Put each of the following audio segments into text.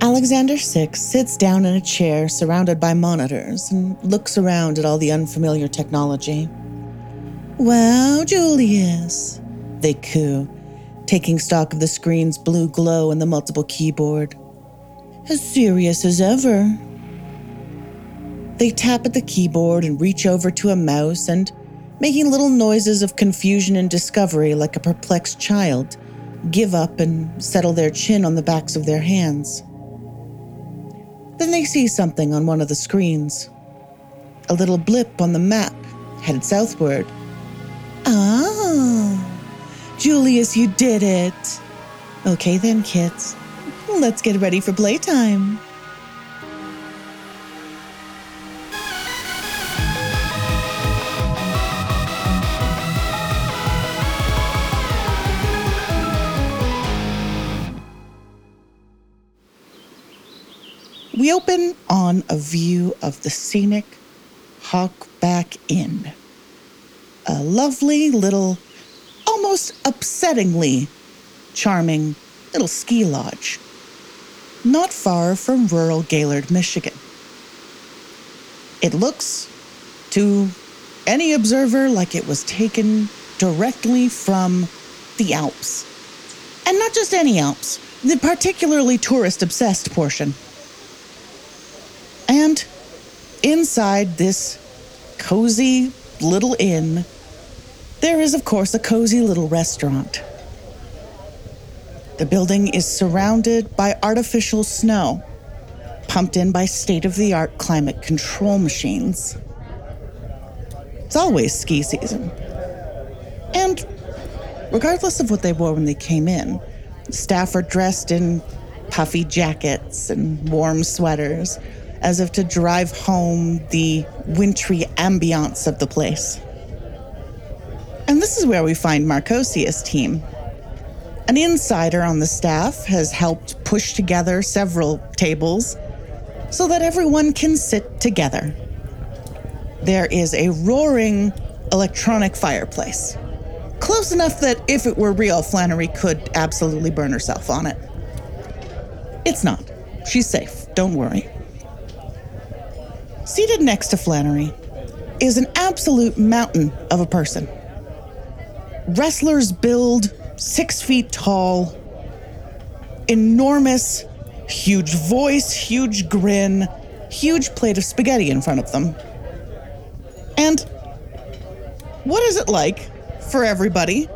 Alexander Six sits down in a chair surrounded by monitors and looks around at all the unfamiliar technology. Well, Julius, they coo, taking stock of the screen's blue glow and the multiple keyboard. As serious as ever. They tap at the keyboard and reach over to a mouse and, making little noises of confusion and discovery like a perplexed child, give up and settle their chin on the backs of their hands. Then they see something on one of the screens. A little blip on the map, headed southward. Ah, Julius, you did it. Okay then, kids. Let's get ready for playtime. We open on a view of the scenic Hawkback Inn. A lovely little, almost upsettingly charming little ski lodge, not far from rural Gaylord, Michigan. It looks to any observer like it was taken directly from the Alps. And not just any Alps, the particularly tourist obsessed portion. And inside this cozy little inn, there is, of course, a cozy little restaurant. The building is surrounded by artificial snow, pumped in by state of the art climate control machines. It's always ski season. And regardless of what they wore when they came in, staff are dressed in puffy jackets and warm sweaters as if to drive home the wintry ambiance of the place. And this is where we find Marcosius' team. An insider on the staff has helped push together several tables so that everyone can sit together. There is a roaring electronic fireplace. Close enough that if it were real, Flannery could absolutely burn herself on it. It's not. She's safe. Don't worry. Seated next to Flannery is an absolute mountain of a person. Wrestler's build, six feet tall, enormous, huge voice, huge grin, huge plate of spaghetti in front of them. And what is it like for everybody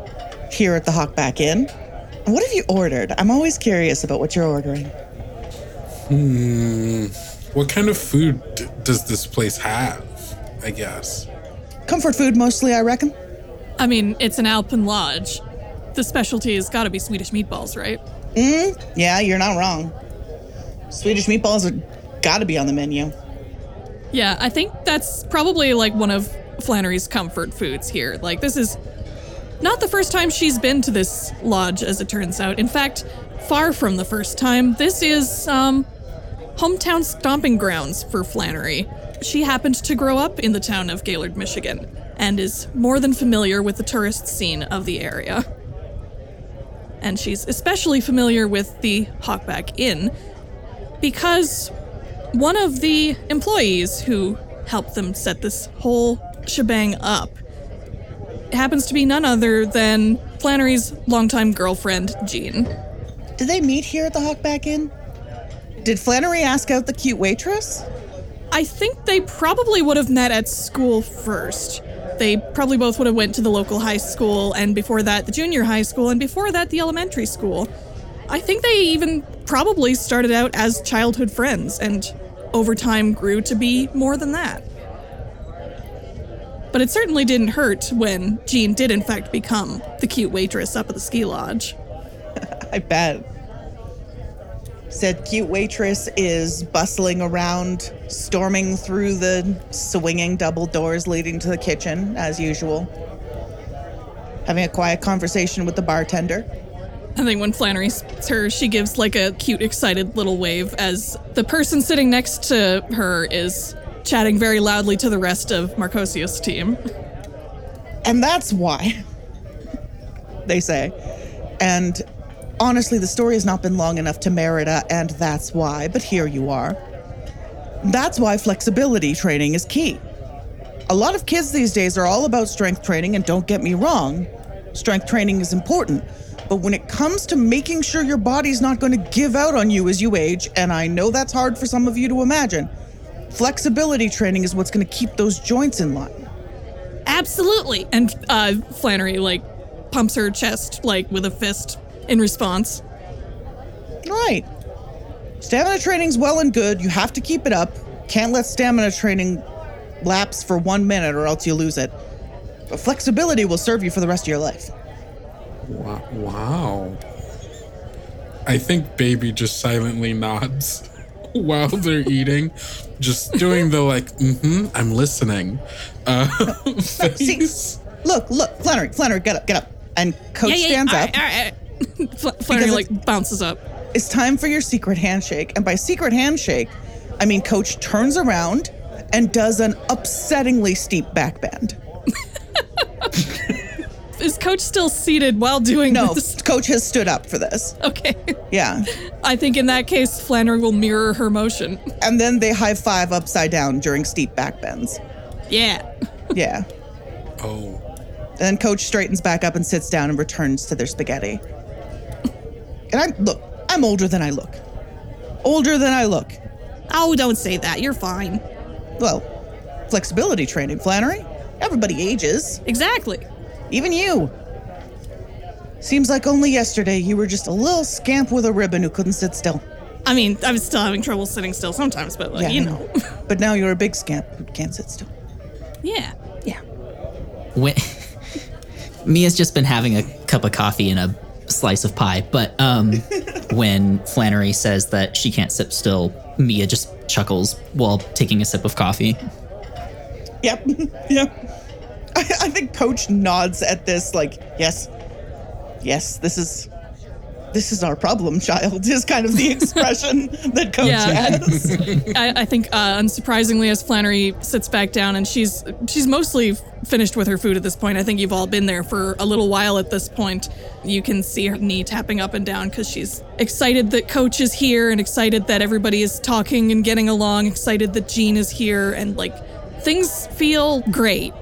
here at the Hawkback Inn? What have you ordered? I'm always curious about what you're ordering. Hmm. What kind of food does this place have? I guess. Comfort food mostly, I reckon. I mean, it's an Alpen lodge. The specialty has got to be Swedish meatballs, right? Yeah, you're not wrong. Swedish meatballs are gotta be on the menu. Yeah, I think that's probably like one of Flannery's comfort foods here. Like, this is not the first time she's been to this lodge, as it turns out. In fact, far from the first time. This is, um, hometown stomping grounds for Flannery. She happened to grow up in the town of Gaylord, Michigan, and is more than familiar with the tourist scene of the area. And she's especially familiar with the Hawkback Inn because one of the employees who helped them set this whole shebang up happens to be none other than Flannery's longtime girlfriend, Jean. Did they meet here at the Hawkback Inn? Did Flannery ask out the cute waitress? I think they probably would have met at school first. They probably both would have went to the local high school and before that the junior high school and before that the elementary school. I think they even probably started out as childhood friends and over time grew to be more than that. But it certainly didn't hurt when Jean did in fact become the cute waitress up at the ski lodge. I bet. Said cute waitress is bustling around, storming through the swinging double doors leading to the kitchen, as usual. Having a quiet conversation with the bartender. I think when Flannery sees her, she gives like a cute, excited little wave as the person sitting next to her is chatting very loudly to the rest of Marcosius' team. And that's why, they say. And honestly, the story has not been long enough to Merida, and that's why, but here you are. That's why flexibility training is key. A lot of kids these days are all about strength training, and don't get me wrong, strength training is important. But when it comes to making sure your body's not going to give out on you as you age, and I know that's hard for some of you to imagine, flexibility training is what's going to keep those joints in line. Absolutely. And uh, Flannery like pumps her chest like with a fist in response. Right. Stamina training's well and good. You have to keep it up. Can't let stamina training lapse for one minute or else you lose it. But flexibility will serve you for the rest of your life. Wow. wow. I think baby just silently nods while they're eating, just doing the like, mm-hmm, I'm listening. Uh, See, look, look, Flannery, Flannery, get up, get up. And Coach stands all up. right, all right, all right. Fl- Flannery like bounces up. It's time for your secret handshake. And by secret handshake, I mean Coach turns around and does an upsettingly steep back bend. Is Coach still seated while doing No, this? Coach has stood up for this. Okay. Yeah. I think in that case, Flannery will mirror her motion. And then they high five upside down during steep back bends. Yeah. Yeah. Oh. And then coach straightens back up and sits down and returns to their spaghetti. And I'm look, I'm older than I look. Older than I look. Oh, don't say that. You're fine. Well, flexibility training, Flannery. Everybody ages, Exactly. even you. Seems like only yesterday you were just a little scamp with a ribbon who couldn't sit still. I mean, I'm still having trouble sitting still sometimes, but like, Yeah, you I know. But now you're a big scamp who can't sit still. yeah. Yeah. when Mia's just been having a cup of coffee in a slice of pie, but um, when Flannery says that she can't sit still, Mia just chuckles while taking a sip of coffee. Yep. yep. I, I think Coach nods at this, like, yes, yes, this is this is our problem, child. Is kind of the expression that Coach Yeah. has. I, I think, uh, unsurprisingly, as Flannery sits back down and she's she's mostly finished with her food at this point. I think you've all been there for a little while at this point. You can see her knee tapping up and down because she's excited that Coach is here and excited that everybody is talking and getting along. Excited that Jean is here and like things feel great,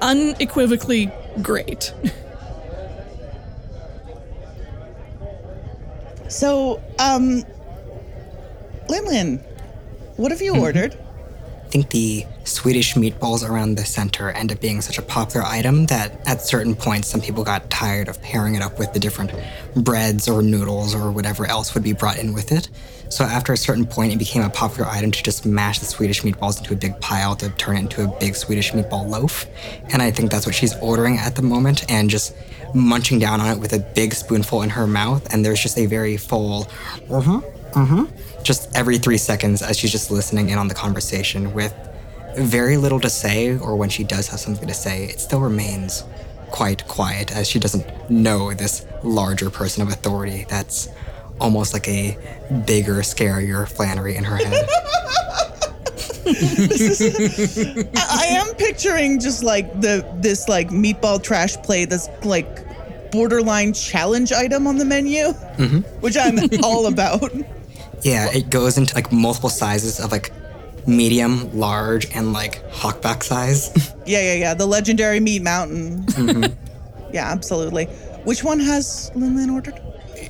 unequivocally great. So, um, Lin Lin, what have you ordered? I think the Swedish meatballs around the center end up being such a popular item that at certain points some people got tired of pairing it up with the different breads or noodles or whatever else would be brought in with it. So after a certain point, it became a popular item to just mash the Swedish meatballs into a big pile to turn it into a big Swedish meatball loaf. And I think that's what she's ordering at the moment and just munching down on it with a big spoonful in her mouth. And there's just a very full, uh-huh, uh-huh, just every three seconds as she's just listening in on the conversation with very little to say, or when she does have something to say, it still remains quite quiet as she doesn't know this larger person of authority that's almost like a bigger, scarier Flannery in her head. I, I am picturing just like the this like meatball trash plate that's like borderline challenge item on the menu, mm-hmm. which I'm all about. yeah, it goes into like multiple sizes of like medium, large, and like hawkback size. Yeah, yeah, yeah. The legendary meat mountain. Mm-hmm. Yeah, absolutely. Which one has Lin Lin ordered?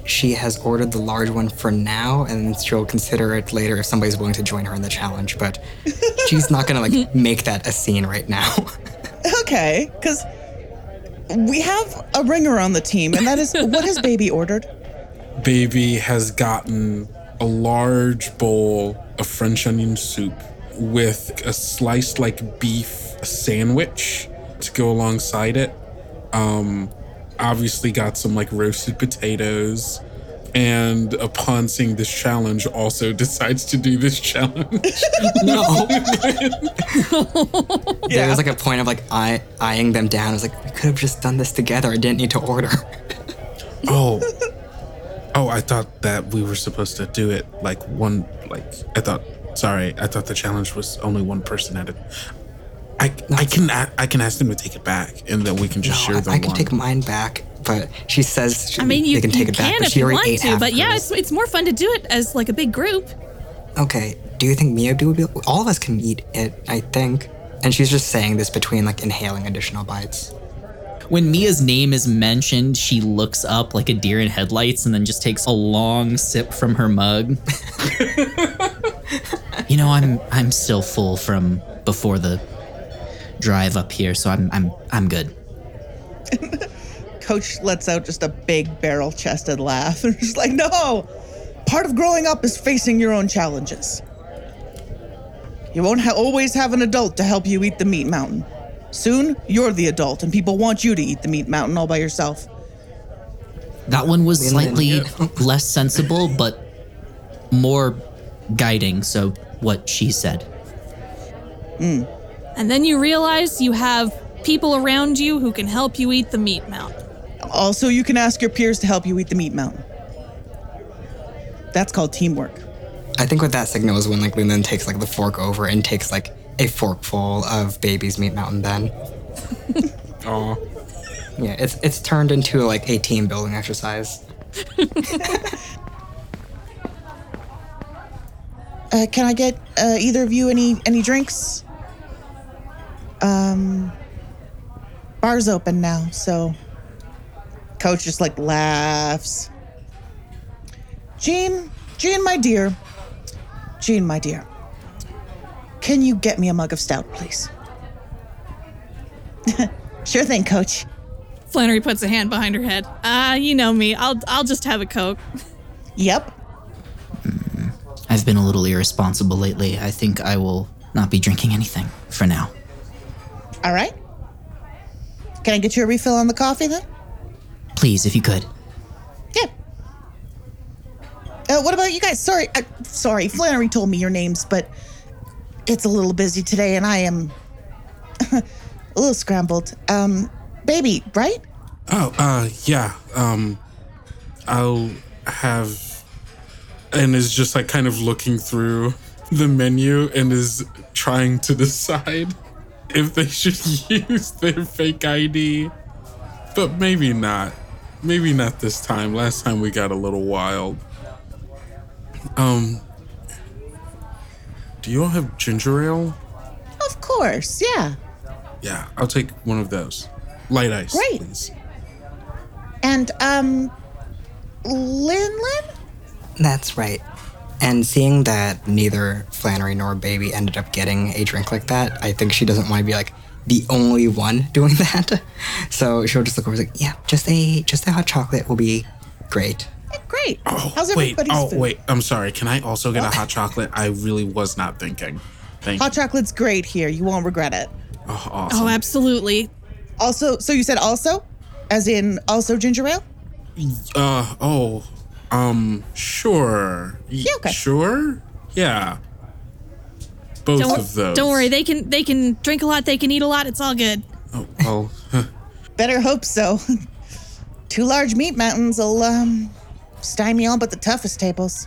She has ordered the large one for now, and she'll consider it later if somebody's willing to join her in the challenge. But she's not gonna like make that a scene right now. Okay, because we have a ringer on the team, and that is what has Baby ordered? Baby has gotten a large bowl of French onion soup with a sliced like beef sandwich to go alongside it. Um, obviously got some like roasted potatoes. And upon seeing this challenge, also decides to do this challenge. no. There was like a point of like eye- eyeing them down. I was like, we could have just done this together. I didn't need to order. Oh. Oh, I thought that we were supposed to do it like one like I thought sorry, I thought the challenge was only one person at it. I I can a- I can ask them to take it back and then we can just share I, I can one. take mine back but she says she, I mean, you, they can take you it back. can but if she you already want ate to, half but yeah, it's, it's more fun to do it as like a big group. Okay, do you think Mia would be? All of us can eat it, I think. And she's just saying this between like inhaling additional bites. When Mia's name is mentioned, she looks up like a deer in headlights and then just takes a long sip from her mug. you know, I'm I'm still full from before the drive up here, so I'm I'm I'm good. Coach lets out just a big barrel chested laugh. And she's like, no! Part of growing up is facing your own challenges. You won't ha- always have an adult to help you eat the meat mountain. Soon, you're the adult, and people want you to eat the meat mountain all by yourself. That one was slightly less sensible, but more guiding. So what she said. Hmm. And then you realize you have people around you who can help you eat the meat mountain. Also, you can ask your peers to help you eat the meat mountain. That's called teamwork. I think what that signal is when like Linlin takes like the fork over and takes like a forkful of baby's meat mountain. Then Aw. yeah, it's it's turned into like a team building exercise. Uh, can I get uh, either of you any any drinks? Um, bar's open now, so Coach just like laughs. Jean, Jean, my dear, Jean, my dear, can you get me a mug of stout, please? sure thing, Coach. Flannery puts a hand behind her head. Ah, you know me. I'll I'll just have a coke. Yep. I've been a little irresponsible lately. I think I will not be drinking anything for now. All right. Can I get you a refill on the coffee then? Please, if you could. Yeah. Uh, what about you guys? Sorry, uh, sorry. Flannery told me your names, but it's a little busy today, and I am a little scrambled. Um, baby, right? Oh, uh, yeah. Um, I'll have, and is just like kind of looking through the menu and is trying to decide if they should use their fake ID, but maybe not. Maybe not this time. Last time we got a little wild. Um, do you all have ginger ale? Of course, yeah. Yeah, I'll take one of those. Light ice, Great. please. And um, Lin Lin. That's right. And seeing that neither Flannery nor Baby ended up getting a drink like that, I think she doesn't want to be like the only one doing that. So she'll just look over and like, yeah, just a just a hot chocolate will be great. Great. Oh, How's wait. Oh, food? wait. I'm sorry. Can I also get a hot chocolate? I really was not thinking. Thank Hot chocolate's great here. You won't regret it. Oh, awesome. Oh, absolutely. Also, so you said also, as in also ginger ale? uh, oh, um, sure. Y- Yeah, okay. Sure? Yeah. Both Don't, of those. don't worry. They can they can drink a lot. They can eat a lot. It's all good. Oh, well, huh. Better hope so. Two large meat mountains will um stymie all but the toughest tables.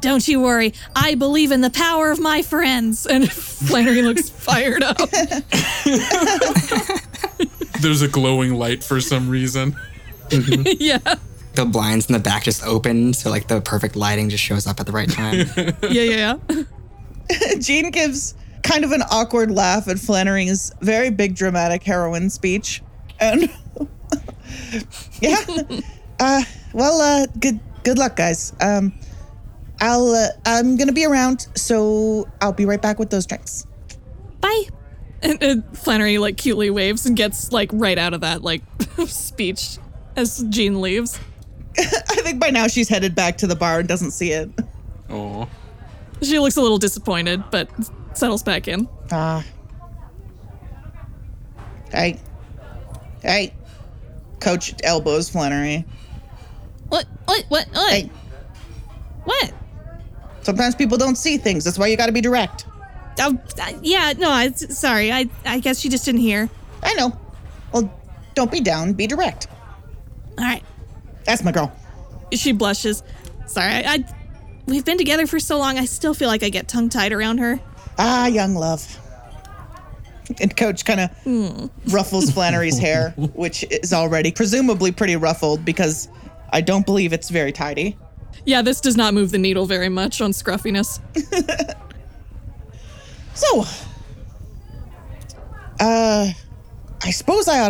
Don't you worry. I believe in the power of my friends. And Flannery looks fired up. there's a glowing light for some reason. yeah. The blinds in the back just open, so like the perfect lighting just shows up at the right time. Yeah, yeah, yeah. Jean gives kind of an awkward laugh at Flannery's very big dramatic heroine speech. And yeah. Uh well uh good good luck guys. Um I'll uh, I'm going to be around, so I'll be right back with those drinks. Bye. And, and Flannery like cutely waves and gets like right out of that like speech as Jean leaves. I think by now she's headed back to the bar and doesn't see it. Oh. She looks a little disappointed, but settles back in. Ah. Hey. Hey. Coach elbows Flannery. What? What? What? What? Hey. What? Sometimes people don't see things. That's why you got to be direct. Oh, uh, yeah. No, I sorry. I I guess she just didn't hear. I know. Well, don't be down. Be direct. All right. That's my girl. She blushes. Sorry. I, I we've been together for so long. I still feel like I get tongue tied around her. Ah, young love. And Coach kind of ruffles Flannery's hair, which is already presumably pretty ruffled because I don't believe it's very tidy. Yeah, this does not move the needle very much on scruffiness. So, uh, I suppose I ought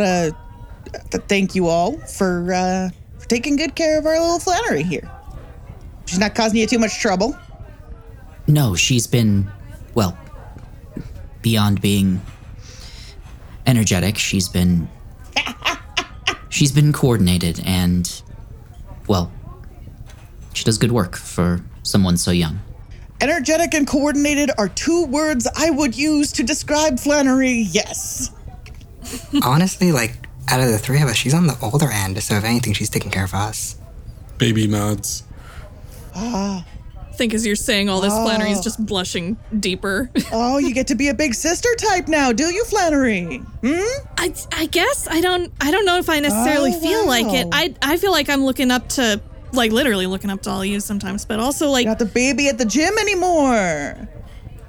to thank you all for, uh, taking good care of our little Flannery here. She's not causing you too much trouble. No, she's been, well, beyond being energetic, she's been. she's been coordinated and, well, she does good work for someone so young. Energetic and coordinated are two words I would use to describe Flannery, yes. Honestly, like out of the three of us, she's on the older end. So if anything, she's taking care of us. Baby nods. I think as you're saying all this, Flannery's just blushing deeper. Oh, you get to be a big sister type now, do you, Flannery? Hmm? I, I guess I don't I don't know if I necessarily Oh, feel like it. I I feel like I'm looking up to like literally looking up to all you sometimes, but also like Not the baby at the gym anymore.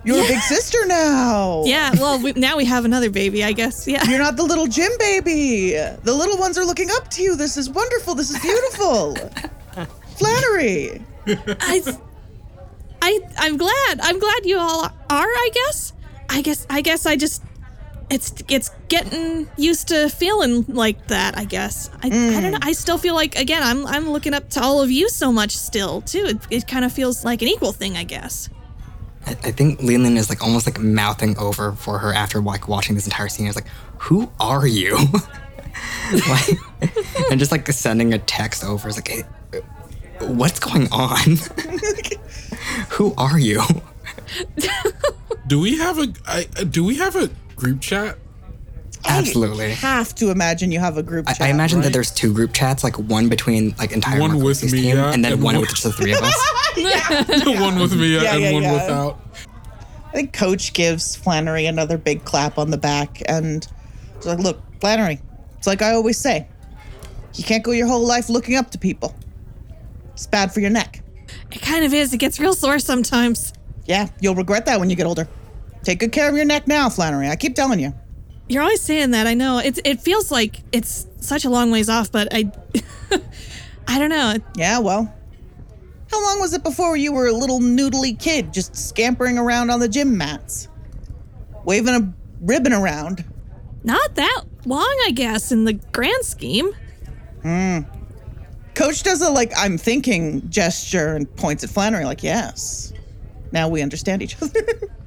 You're a big sister now. yeah. Well, we, now we have another baby, I guess. Yeah. You're not the little gym baby. The little ones are looking up to you. This is wonderful. This is beautiful. Flannery. I, I, I'm glad. I'm glad you all are. I guess. I guess. I guess. I just. It's it's getting used to feeling like that. I guess. I, I don't know. I still feel like again. I'm I'm looking up to all of you so much still too. It, it kind of feels like an equal thing. I guess. I, I think Linlin is like almost like mouthing over for her after like watching this entire scene. Is like, who are you? like, and just like sending a text over is like, hey, what's going on? who are you? Do we have a? I, do we have a group chat? Absolutely. I have to imagine you have a group I, chat. I imagine that there's two group chats, like one between like entire One Mark with Lucy's me, team, yeah, and then and one one with just the three of us. one with me Yeah, and yeah, one yeah. without. I think Coach gives Flannery another big clap on the back and he's like, look, Flannery, it's like I always say. You can't go your whole life looking up to people. It's bad for your neck. It kind of is. It gets real sore sometimes. Yeah, you'll regret that when you get older. Take good care of your neck now, Flannery. I keep telling you. You're always saying that. I know. It it feels like it's such a long ways off, but I. I don't know. Yeah, well. How long was it before you were a little noodly kid just scampering around on the gym mats? Waving a ribbon around. Not that long, I guess, in the grand scheme. Hmm. Coach does a like I'm thinking gesture and points at Flannery like, yes. Now we understand each other.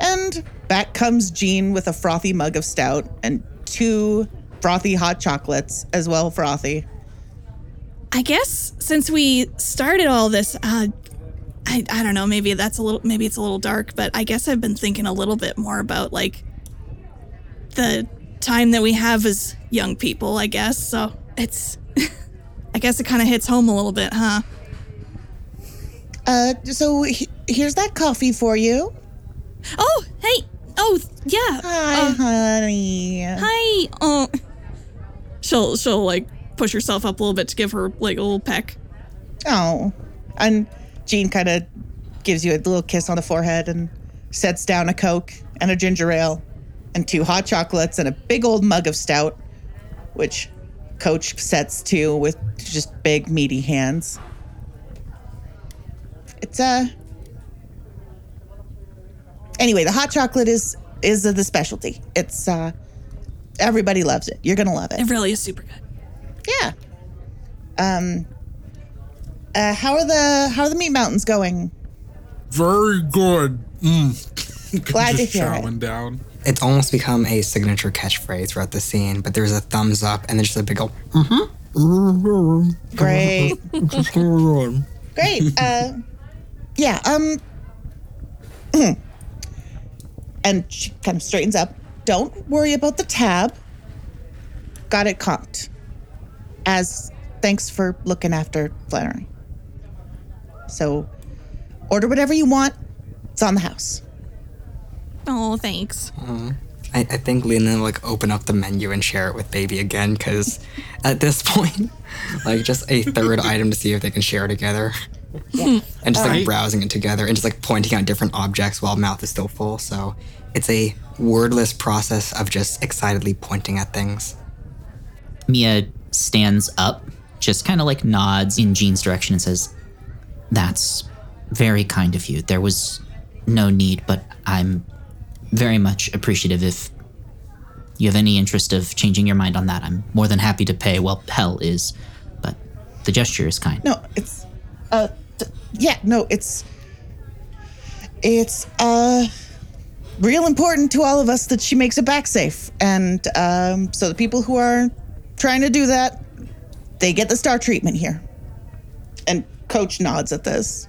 and back comes Jean with a frothy mug of stout and two frothy hot chocolates as well frothy. I guess since we started all this, uh, I I don't know. Maybe that's a little. Maybe it's a little dark, but I guess I've been thinking a little bit more about like the time that we have as young people. I guess so. It's. I guess it kind of hits home a little bit, huh? Uh so he- here's that coffee for you. Oh, hey. Oh, yeah. Hi, Uh, honey. hi. Oh. She'll she'll like push herself up a little bit to give her like a little peck. Oh. And Jean kind of gives you a little kiss on the forehead and sets down a Coke and a ginger ale and two hot chocolates and a big old mug of stout, which Coach sets to with just big, meaty hands. It's Uh... Anyway, the hot chocolate is is the specialty. It's uh everybody loves it. You're gonna love it. It really is super good. Yeah. Um. Uh, how are the how are the meat mountains going? Very good. Mm. Glad to hear it. down. It's almost become a signature catchphrase throughout the scene, but there's a thumbs up and then just a big old Mm-hmm. Great, great. Uh, yeah. Um. and she kind of straightens up. Don't worry about the tab. Got it comped. As thanks for looking after Flannery. So, order whatever you want. It's on the house. Oh, thanks. Uh-huh. I, I think Linlin will like open up the menu and share it with Baby again because at this point, like just a third item to see if they can share together. and just like Right. browsing it together and just like pointing out different objects while mouth is still full. So it's a wordless process of just excitedly pointing at things. Mia stands up, just kind of like nods in Jean's direction and says, That's very kind of you. There was no need, but I'm very much appreciative if you have any interest of changing your mind on that. I'm more than happy to pay. Well, hell is, but the gesture is kind. No, it's uh t- yeah, no, it's it's uh real important to all of us that she makes it back safe. And um so the people who are trying to do that, they get the star treatment here. And coach nods at this.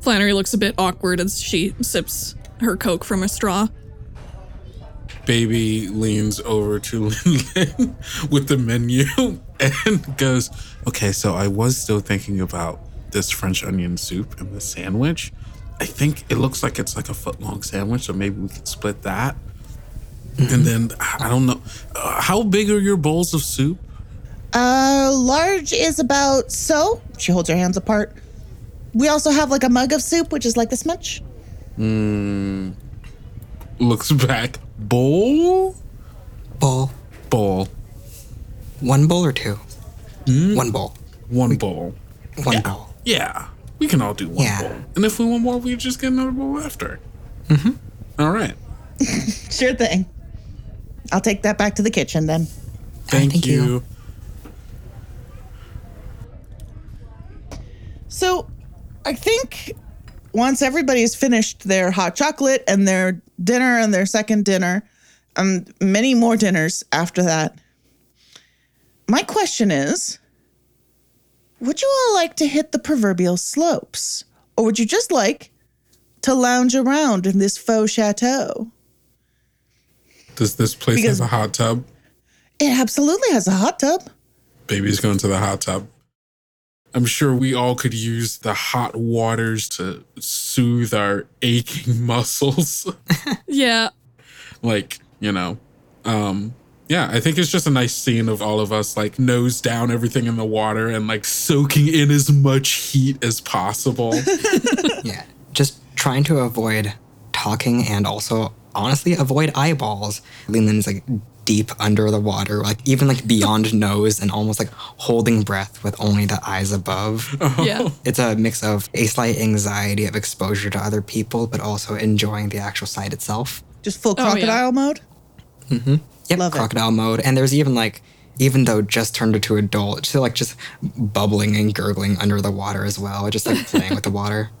Flannery looks a bit awkward as she sips her Coke from a straw. Baby leans over to Lin Lin with the menu and goes, Okay, so I was still thinking about this French onion soup and the sandwich. I think it looks like it's like a foot long sandwich, so maybe we could split that. And then I don't know. Uh, how big are your bowls of soup? Uh large is about so. She holds her hands apart. We also have like a mug of soup, which is like this much. Hmm. Looks back. Bowl? Bowl. Bowl. One bowl or two? One bowl. One bowl. One bowl. Yeah, we can all do one Yeah. bowl. And if we want more, we just get another bowl after. Mm-hmm. All right. Sure thing. I'll take that back to the kitchen then. Thank, thank you. you. So, I think once everybody's finished their hot chocolate and their dinner and their second dinner, and many more dinners after that, my question is would you all like to hit the proverbial slopes? Or would you just like to lounge around in this faux chateau? Does this place Because- have a hot tub? It absolutely has a hot tub. Baby's going to the hot tub. I'm sure we all could use the hot waters to soothe our aching muscles. Yeah, like, you know, um, yeah, I think it's just a nice scene of all of us like nose down everything in the water and like soaking in as much heat as possible. Yeah. Just trying to avoid talking and also honestly avoid eyeballs. Linlin's like deep under the water, like even like beyond nose and almost like holding breath with only the eyes above. Oh. yeah. It's a mix of a slight anxiety of exposure to other people, but also enjoying the actual sight itself. Just full Oh, yeah. crocodile mode. Mm-hmm. Yep, Love it. crocodile mode. And there's even like, even though just turned into adult, still like just bubbling and gurgling under the water as well, just like playing with the water.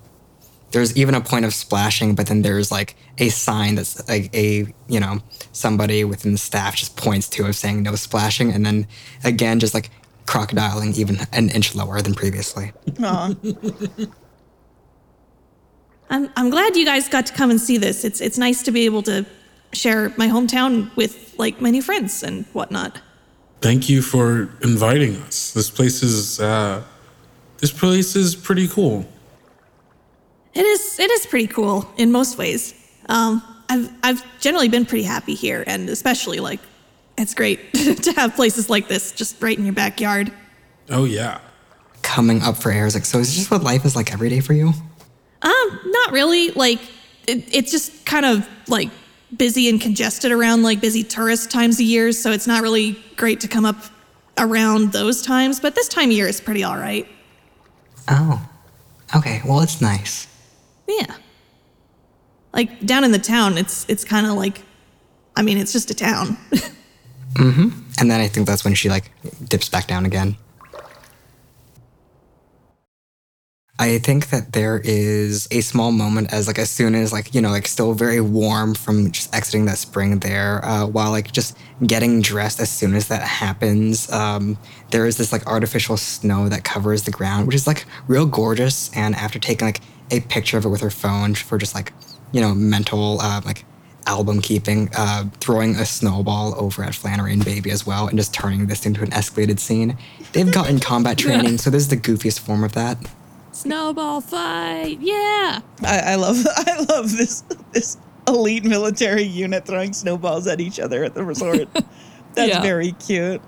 There's even a point of splashing, but then there's like a sign that's like a, you know, somebody within the staff just points to of saying no splashing. And then again, just like crocodiling even an inch lower than previously. Aw. I'm, I'm glad you guys got to come and see this. It's it's nice to be able to share my hometown with like my new friends and whatnot. Thank you for inviting us. This place is uh this place is pretty cool. It is it is pretty cool in most ways. Um, I've I've generally been pretty happy here, and especially like it's great to have places like this just right in your backyard. Oh yeah. Coming up for air is like, so is this just what life is like every day for you? Um, not really. Like it, it's just kind of like busy and congested around like busy tourist times of year, so it's not really great to come up around those times. But this time of year is pretty all right. Oh, okay. Well, it's nice. Yeah. Like down in the town, it's it's kind of like, I mean, it's just a town. Mhm. And then I think that's when she like dips back down again. I think that there is a small moment as like as soon as like you know like still very warm from just exiting that spring there uh, while like just getting dressed as soon as that happens um, there is this like artificial snow that covers the ground which is like real gorgeous and after taking like a picture of it with her phone for just like you know mental uh, like album keeping, uh, throwing a snowball over at Flannery and Baby as well, and just turning this into an escalated scene. They've gotten combat training, so this is the goofiest form of that. Snowball fight. Yeah. I, I love I love this this elite military unit throwing snowballs at each other at the resort. That's Yeah. very cute.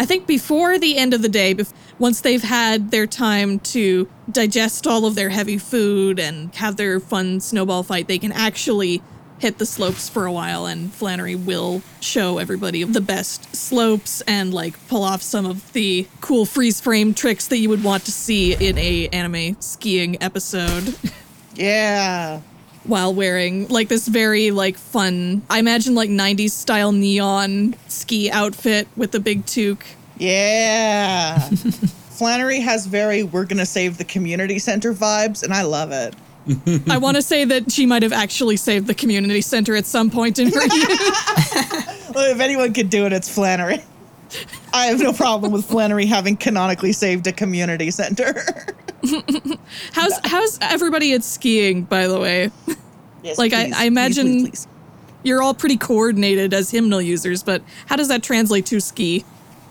I think before the end of the day, once they've had their time to digest all of their heavy food and have their fun snowball fight, they can actually hit the slopes for a while and Flannery will show everybody the best slopes and like pull off some of the cool freeze frame tricks that you would want to see in a anime skiing episode Yeah. while wearing like this very like fun I imagine like 90s style neon ski outfit with the big toque. Yeah. Flannery has very we're going to save the community center vibes, and I love it. I want to say that she might have actually saved the community center at some point in her youth. Well, if anyone could do it, it's Flannery. I have no problem with Flannery having canonically saved a community center. How's how's everybody at skiing, by the way? Yes, Like, I- please, I please, imagine- please, please. You're all pretty coordinated as hymnal users, but how does that translate to ski?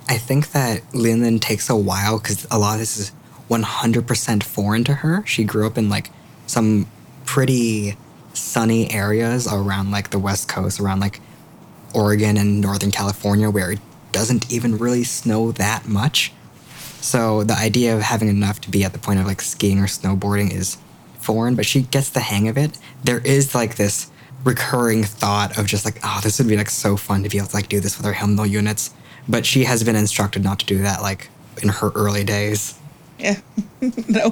I think that Linlin takes a while because a lot of this is 100% foreign to her. She grew up in like some pretty sunny areas around like the West Coast, around like Oregon and Northern California, where it doesn't even really snow that much. So the idea of having enough to be at the point of like skiing or snowboarding is foreign, but she gets the hang of it. There is like this recurring thought of just like, oh, this would be like so fun to be able to like do this with our hymnal units. But she has been instructed not to do that like in her early days. Yeah. no,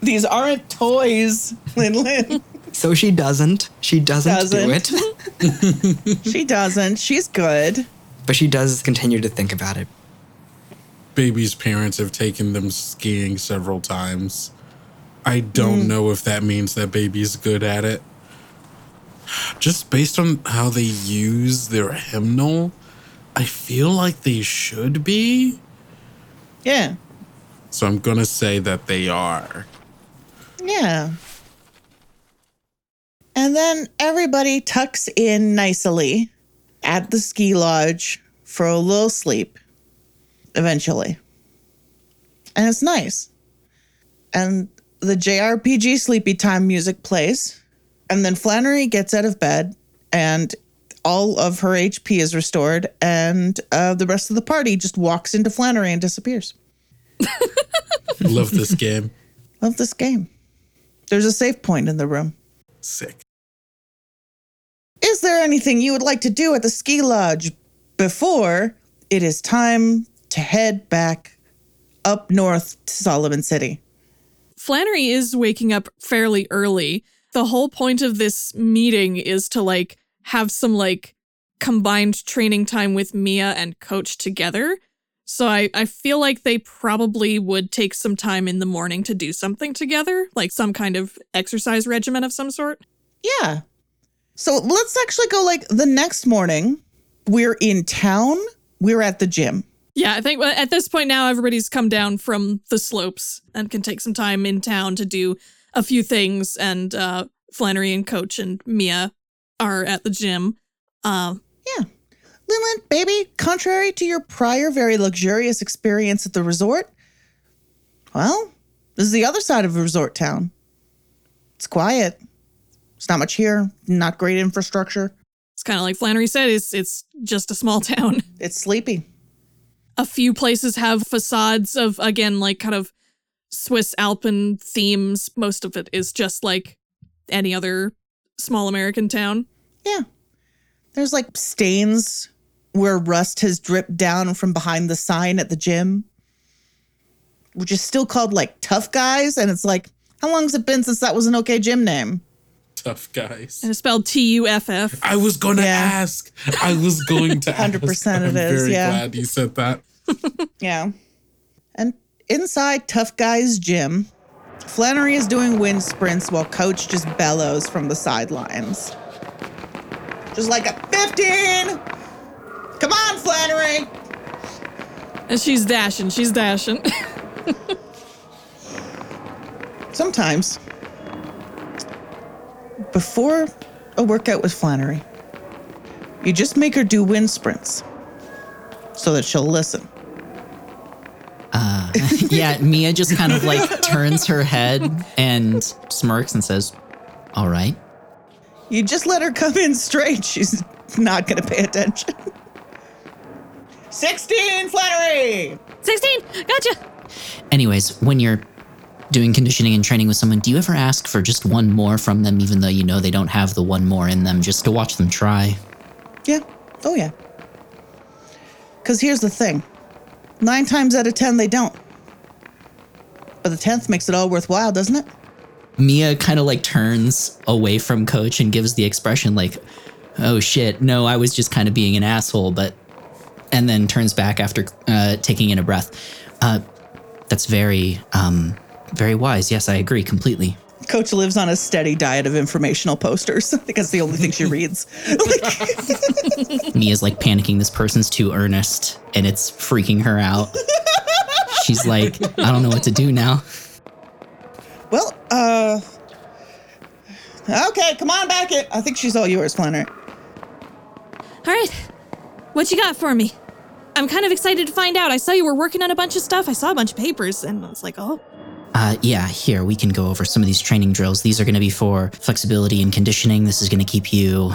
these aren't toys, Lin Lin. So she doesn't. She doesn't, do Doesn't. it. She doesn't. She's good. but she does continue to think about it. Baby's parents have taken them skiing several times. I don't Mm. know if that means that baby's good at it. Just based on how they use their hymnal, I feel like they should be. Yeah. So I'm going to say that they are. Yeah. And then everybody tucks in nicely at the ski lodge for a little sleep eventually. And it's nice. And the JRPG sleepy time music plays. And then Flannery gets out of bed and all of her HP is restored. And uh, the rest of the party just walks into Flannery and disappears. Love this game. Love this game. There's a safe point in the room. Sick. Is there anything you would like to do at the ski lodge before it is time to head back up north to Solomon City? Flannery is waking up fairly early. The whole point of this meeting is to like have some like combined training time with Mia and Coach together. So I, I feel like they probably would take some time in the morning to do something together, like some kind of exercise regimen of some sort. Yeah. So let's actually go like the next morning. We're in town. We're at the gym. Yeah, I think at this point now everybody's come down from the slopes and can take some time in town to do a few things. And uh, Flannery and Coach and Mia are at the gym. Uh, Yeah. Linlin, baby, contrary to your prior very luxurious experience at the resort, well, this is the other side of a resort town. It's quiet. It's not much here, not great infrastructure. it's kind of like Flannery said, it's it's just a small town. It's sleepy. a few places have facades of again like kind of Swiss Alpine themes. Most of it is just like any other small American town. Yeah. There's like stains where rust has dripped down from behind the sign at the gym, which is still called like Tough Guys. And it's like, how long has it been since that was an okay gym name? Tough guys. And it's spelled T U F F. I was going to Yeah. ask. I was going to 100% ask. it I'm is, very yeah. glad you said that. Yeah. And inside Tough Guy's gym, Flannery is doing wind sprints while Coach just bellows from the sidelines. Just like a 15! Come on, Flannery! And she's dashing, she's dashing. Sometimes, before a workout with Flannery, you just make her do wind sprints so that she'll listen. Uh, yeah, Mia just kind of like turns her head and smirks and says, All right. You just let her come in straight. She's not going to pay attention. 16, Flannery! 16. Gotcha. Anyways, when you're doing conditioning and training with someone, do you ever ask for just one more from them, even though you know they don't have the one more in them, just to watch them try? Yeah. Oh, yeah. Because here's the thing nine times out of ten, they don't. But the tenth makes it all worthwhile, doesn't it? Mia kind of like turns away from Coach and gives the expression like, "Oh shit, no, I was just kind of being an asshole," but and then turns back after uh, taking in a breath. Uh, that's very, um, very wise. Yes, I agree completely. Coach lives on a steady diet of informational posters. I think that's the only thing she reads. Like, Mia's like panicking. This person's too earnest, and it's freaking her out. She's like, I don't know what to do now. well, uh. Okay, come on back It. I think she's all yours, Flannery. All right. What you got for me? I'm kind of excited to find out. I saw you were working on a bunch of stuff. I saw a bunch of papers and I was like, oh, Uh, yeah, here we can go over some of these training drills. These are going to be for flexibility and conditioning. This is going to keep you,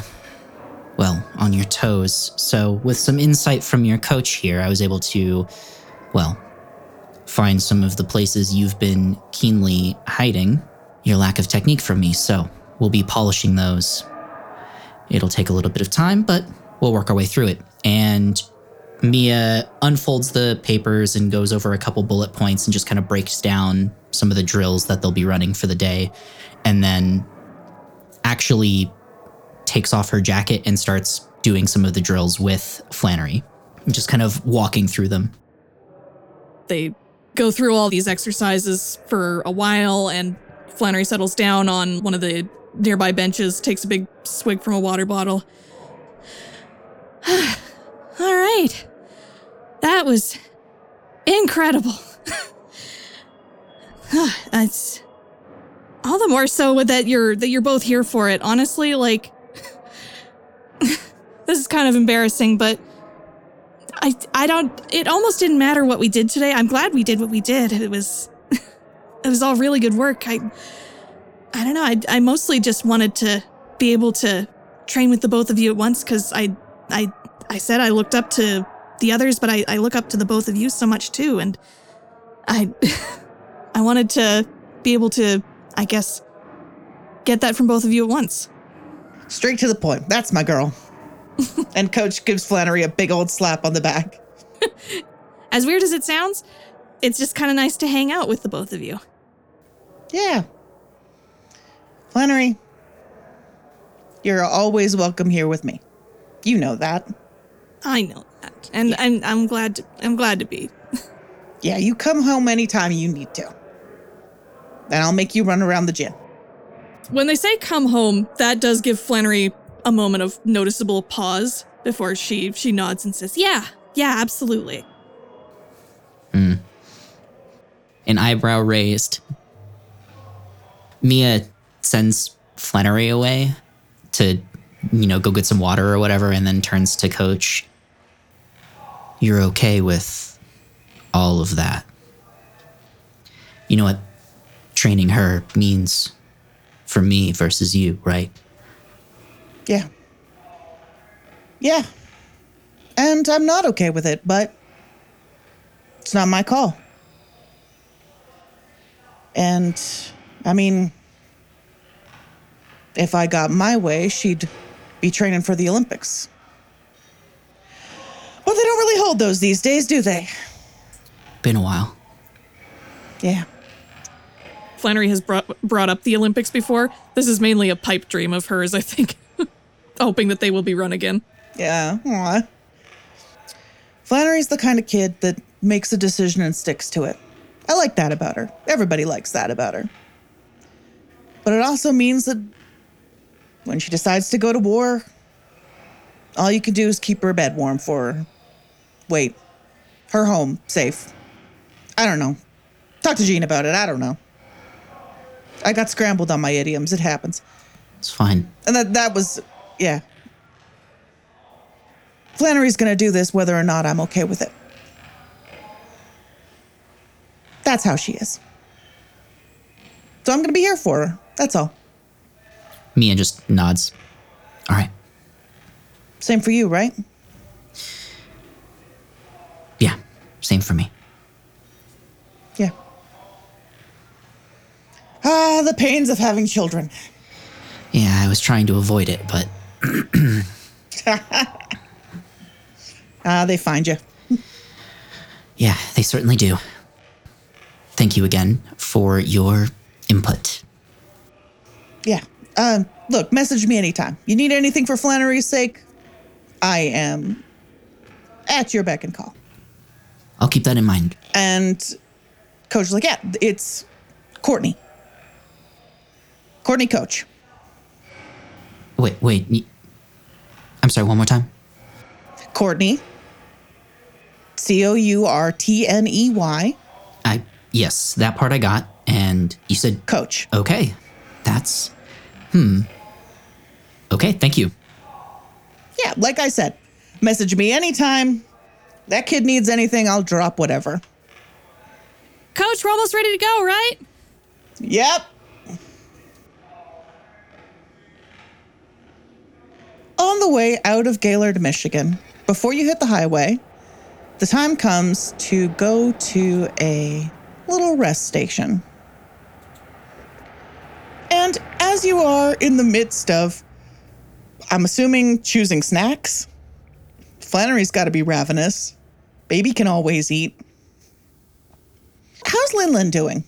well, on your toes. So, with some insight from your coach here, I was able to, well, find some of the places you've been keenly hiding your lack of technique from me. So, we'll be polishing those. It'll take a little bit of time, but we'll work our way through it. And Mia unfolds the papers and goes over a couple bullet points and just kind of breaks down some of the drills that they'll be running for the day. And then actually takes off her jacket and starts doing some of the drills with Flannery, just kind of walking through them. They go through all these exercises for a while, and Flannery settles down on one of the nearby benches, takes a big swig from a water bottle. all right. That was incredible. it's all the more so that you're that you're both here for it. Honestly, like this is kind of embarrassing, but I I don't it almost didn't matter what we did today. I'm glad we did what we did. It was it was all really good work. I I don't know. I I mostly just wanted to be able to train with the both of you at once cuz I I I said I looked up to the others, but I I look up to the both of you so much too and I I wanted to be able to I guess get that from both of you at once. Straight to the point. That's my girl. and Coach gives Flannery a big old slap on the back. as weird as it sounds, it's just kind of nice to hang out with the both of you. Yeah. Flannery, you're always welcome here with me. You know that. I know that. And and I'm glad to, I'm glad to be. Yeah, you come home anytime you need to. And I'll make you run around the gym. When they say come home, that does give Flannery a moment of noticeable pause before she she nods and says, "Yeah, Yeah, absolutely. Hmm. An eyebrow raised. Mia sends Flannery away to, you know, go get some water or whatever, and then turns to Coach. You're okay with all of that. You know what training her means for me versus you, right? Yeah. Yeah. And I'm not okay with it, but it's not my call. And I mean, if I got my way, she'd be training for the Olympics. But they don't really hold those these days, do they? Been a while. Yeah. Flannery has brought brought up the Olympics before. This is mainly a pipe dream of hers, I think, hoping that they will be run again. Yeah. Aw. Flannery's the kind of kid that makes a decision and sticks to it. I like that about her. Everybody likes that about her. But it also means that when she decides to go to war, all you can do is keep her bed warm for her. Wait, her home safe. I don't know. Talk to Jean about it. I don't know. I got scrambled on my idioms. It happens. It's fine. And that that was yeah. Flannery's gonna do this whether or not I'm okay with it. That's how she is. So I'm gonna be here for her. That's all. Mia just nods. All right. Same for you, right? Yeah, same for me. Yeah. Ah, the pains of having children. Yeah, I was trying to avoid it, but Ah, they find you. yeah, they certainly do. Thank you again for your input. Yeah. Um, look, message me anytime. You need anything for Flannery's sake? I am at your beck and call. I'll keep that in mind. And coach like, yeah, it's Courtney. Courtney Coach. Wait, wait. I'm sorry, one more time. Courtney. C O U R T N E Y. I yes, that part I got. And you said Coach. okay. That's hmm. Okay, thank you. Yeah, like I said, message me anytime. That kid needs anything, I'll drop whatever. Coach, we're almost ready to go, right? Yep. On the way out of Gaylord, Michigan, before you hit the highway, the time comes to go to a little rest station. And as you are in the midst of, I'm assuming, choosing snacks, Flannery's got to be ravenous. Baby can always eat. How's Linlin doing?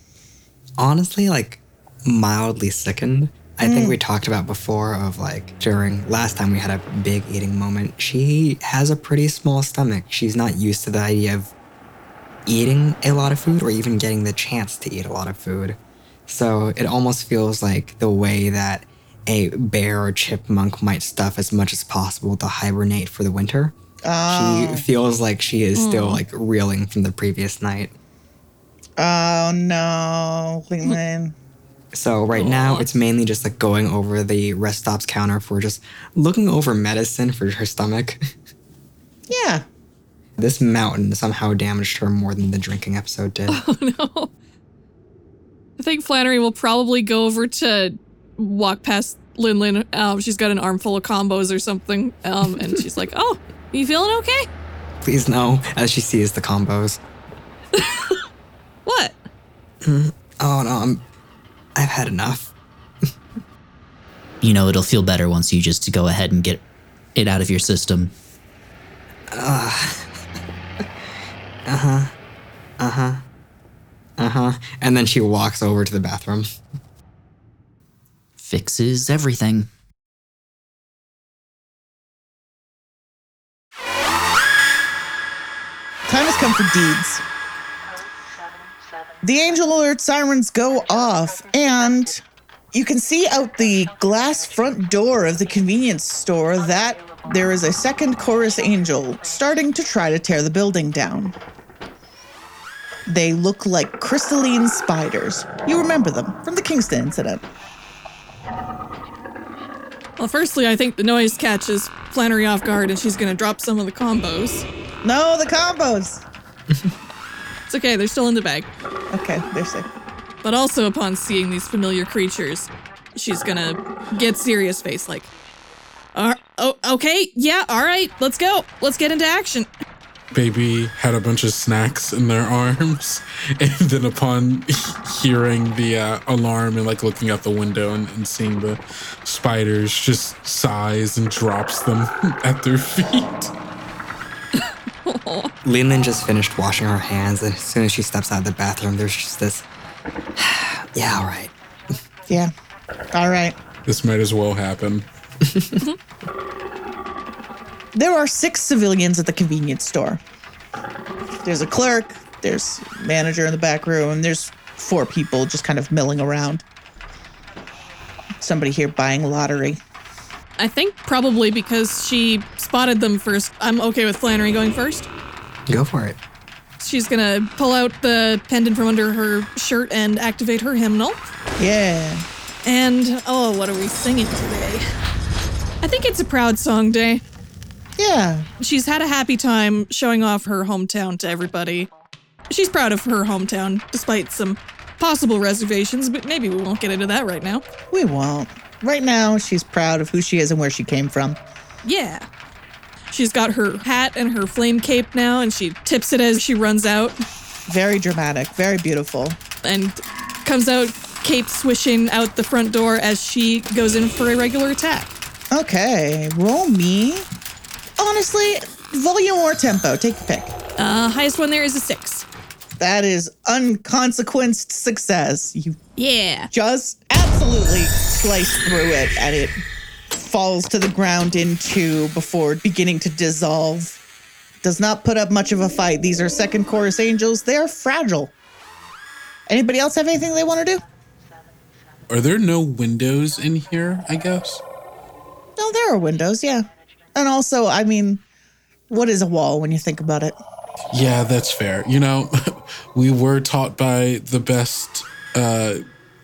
honestly like mildly sickened. I think mm. we talked about before of like during last time we had a big eating moment. She has a pretty small stomach. She's not used to the idea of eating a lot of food or even getting the chance to eat a lot of food. So it almost feels like the way that a bear or chipmunk might stuff as much as possible to hibernate for the winter. She oh. feels like she is still hmm. like reeling from the previous night. Oh no, Linlin. So right now it's mainly just like going over the rest stops counter for just looking over medicine for her stomach. Yeah. this mountain somehow damaged her more than the drinking episode did. Oh, I think Flannery will probably go over to walk past Lin Lin. Um, she's got an armful of combos or something. Um, and she's like, "Oh, you feeling okay? Please no, as she sees the combos. What? Oh no, I'm I've had enough. You know, it'll feel better once you just go ahead and get it out of your system. Uh-huh. And then she walks over to the bathroom. Fixes everything. Time has come for deeds. The angel alert sirens go off, and you can see out the glass front door of the convenience store that there is a second chorus angel starting to try to tear the building down. They look like crystalline spiders. You remember them from the Kingston incident. Well, firstly, I think the noise catches Flannery off guard, and she's gonna drop some of the combos. No, the combos. It's okay; they're still in the bag. Okay, they're safe. But also, upon seeing these familiar creatures, she's gonna get serious face, like, "Uh, oh, okay, yeah, all right, let's go, let's get into action." Baby had a bunch of snacks in their arms, and then upon hearing the uh, alarm and like looking out the window and, and seeing the spiders, just sighs and drops them at their feet. Linlin just finished washing her hands, and as soon as she steps out of the bathroom, there's just this Yeah, all right. Yeah. All right. This might as well happen. There are six civilians at the convenience store. There's a clerk, there's a manager in the back room, and there's four people just kind of milling around. Somebody here buying lottery. I think probably because she spotted them first. I'm okay with Flannery going first. Go for it. She's gonna pull out the pendant from under her shirt and activate her hymnal. Yeah. And oh, what are we singing today? I think it's a proud song day. Yeah. She's had a happy time showing off her hometown to everybody. She's proud of her hometown, despite some possible reservations, but maybe we won't get into that right now. We won't. Right now, she's proud of who she is and where she came from. Yeah. She's got her hat and her flame cape now, and she tips it as she runs out Very dramatic, very beautiful. and comes out, cape swishing out the front door as she goes in for a regular attack. Okay, roll me. Honestly, volume or tempo, take your pick. Uh, highest one there is a six. That is unconsequenced success. You Yeah. just absolutely slice through it and it falls to the ground in two before beginning to dissolve. Does not put up much of a fight. These are second chorus angels. They're fragile. Anybody else have anything they want to do? Are there no windows in here? I guess. No, there are windows, yeah. And also, I mean, what is a wall when you think about it? Yeah, that's fair. You know, we were taught by the best uh,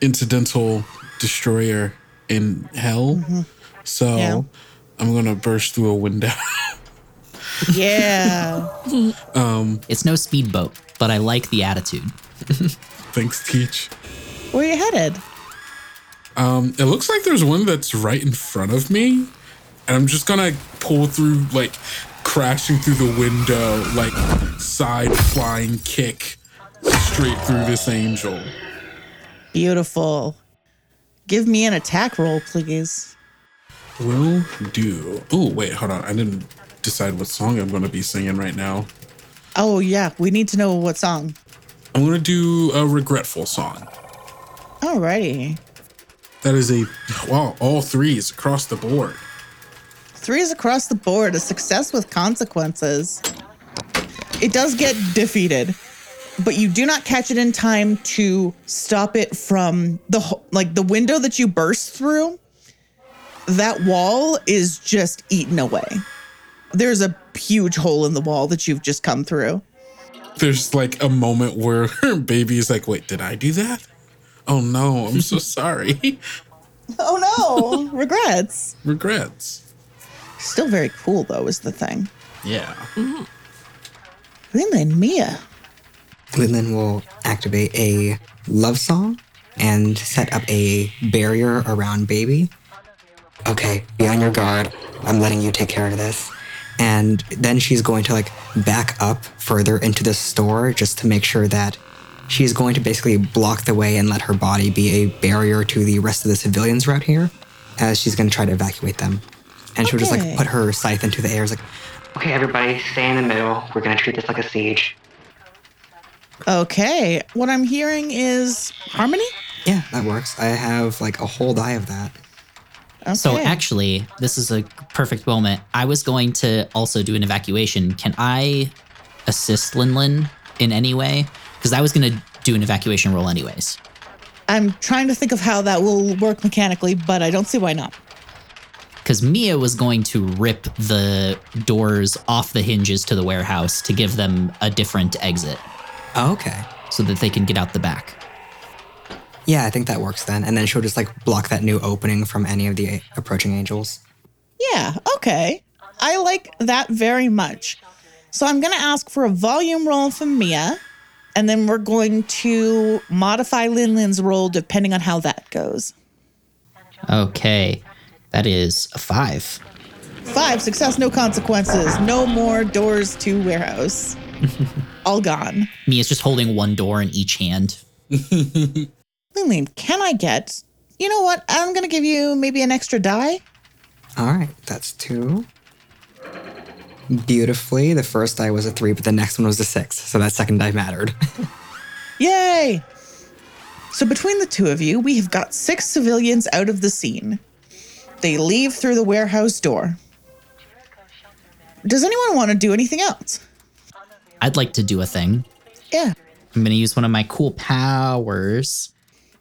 incidental destroyer in hell. So Yeah. I'm going to burst through a window. Yeah. um, It's no speedboat, but I like the attitude. Thanks, Teach. Where are you headed? Um, it looks like there's one that's right in front of me. And I'm just to pull through, like, crashing through the window, like, side flying kick straight through this angel. Beautiful. Give me an attack roll, please. Will do. Oh, wait, hold on. I didn't decide what song I'm going to be singing right now. Oh, yeah, we need to know what song. I'm going to do a regretful song. Alrighty. That is a, wow, all threes across the board. Threes across the board, a success with consequences. It does get defeated, but you do not catch it in time to stop it from the like the window that you burst through. That wall is just eaten away. There's a huge hole in the wall that you've just come through. There's like a moment where baby is like, wait, did I do that? Oh no, I'm so sorry. Oh no, regrets. Regrets. Still very cool though, is the thing. Yeah. Mm-hmm. Linlin and Mia. Linlin will activate a love song and set up a barrier around baby. Okay, be on your guard. I'm letting you take care of this. And then she's going to like back up further into the store just to make sure that she's going to basically block the way and let her body be a barrier to the rest of the civilians right here as she's going to try to evacuate them. And she'll just like put her scythe into the air. It's like, okay, everybody, stay in the middle. We're going to treat this like a siege. Okay, what I'm hearing is harmony. Yeah, that works. I have like a whole die of that. Okay. So actually, this is a perfect moment. I was going to also do an evacuation. Can I assist Linlin in any way? Because I was going to do an evacuation roll anyways. I'm trying to think of how that will work mechanically, but I don't see why not. Because Mia was going to rip the doors off the hinges to the warehouse to give them a different exit Oh, okay. so that they can get out the back. Yeah, I think that works then. And then she'll just like block that new opening from any of the a- approaching angels. Yeah, okay. I like that very much. So I'm going to ask for a volume roll from Mia, and then we're going to modify Lin Lin's roll depending on how that goes. Okay, that is a five. Five, success, no consequences. No more doors to warehouse. All gone. Mia's just holding one door in each hand. Lin Lin, can I get, you know what? I'm going to give you maybe an extra die. All right, that's two. Beautifully, the first die was a three, but the next one was a six. So that second die mattered. Yay! So between the two of you, we have got six civilians out of the scene. They leave through the warehouse door. Does anyone want to do anything else? I'd like to do a thing. Yeah. I'm going to use one of my cool powers.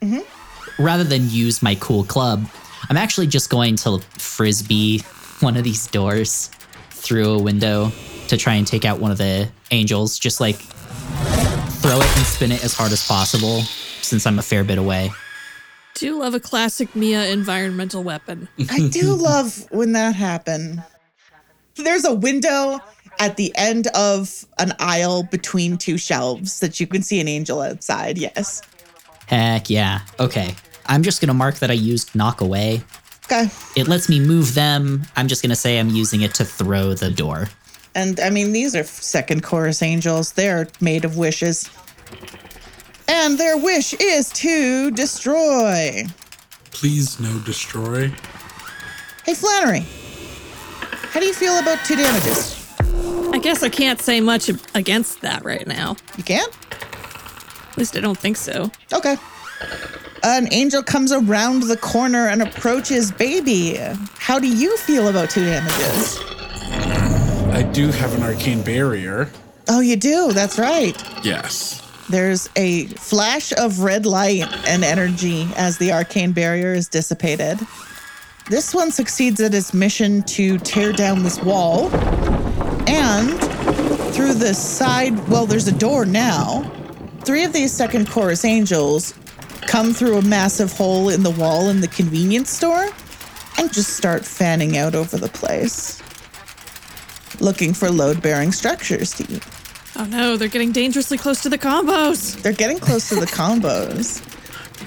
Mm-hmm. Rather than use my cool club, I'm actually just going to frisbee one of these doors through a window to try and take out one of the angels. Just like throw it and spin it as hard as possible since I'm a fair bit away. Do love a classic Mia environmental weapon. I do love when that happens. There's a window at the end of an aisle between two shelves that you can see an angel outside. Yes. Heck yeah. Okay. I'm just going to mark that I used knock away Okay. It lets me move them. I'm just going to say I'm using it to throw the door. And I mean, these are second chorus angels. They're made of wishes. And their wish is to destroy. Please no destroy. Hey, Flannery. How do you feel about two damages? I guess I can't say much against that right now. You can't? At least I don't think so. Okay. An angel comes around the corner and approaches Baby. How do you feel about two damages? I do have an arcane barrier. Oh, you do? That's right. Yes. There's a flash of red light and energy as the arcane barrier is dissipated. This one succeeds at its mission to tear down this wall. And through the side, well, there's a door now. Three of these second chorus angels come through a massive hole in the wall in the convenience store and just start fanning out over the place, looking for load bearing structures to eat. Oh no, they're getting dangerously close to the combos. They're getting close to the combos.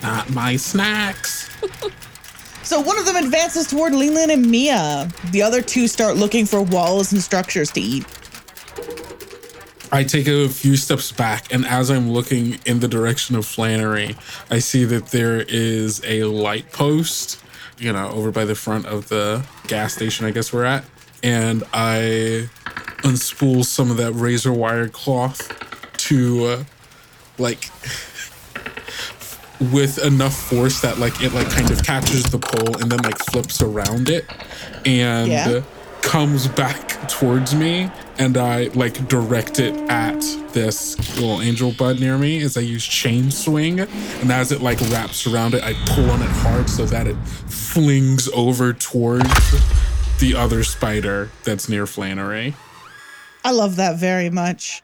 Not my snacks. So one of them advances toward Linlin and Mia. The other two start looking for walls and structures to eat. I take a few steps back, and as I'm looking in the direction of Flannery, I see that there is a light post, you know, over by the front of the gas station, I guess we're at. And I unspool some of that razor wire cloth to, uh, like, with enough force that, like, it, like, kind of catches the pole and then, like, flips around it and Yeah. comes back towards me. And I, like, direct it at this little angel bud near me as I use chain swing. And as it, like, wraps around it, I pull on it hard so that it flings over towards the other spider that's near Flannery. I love that very much.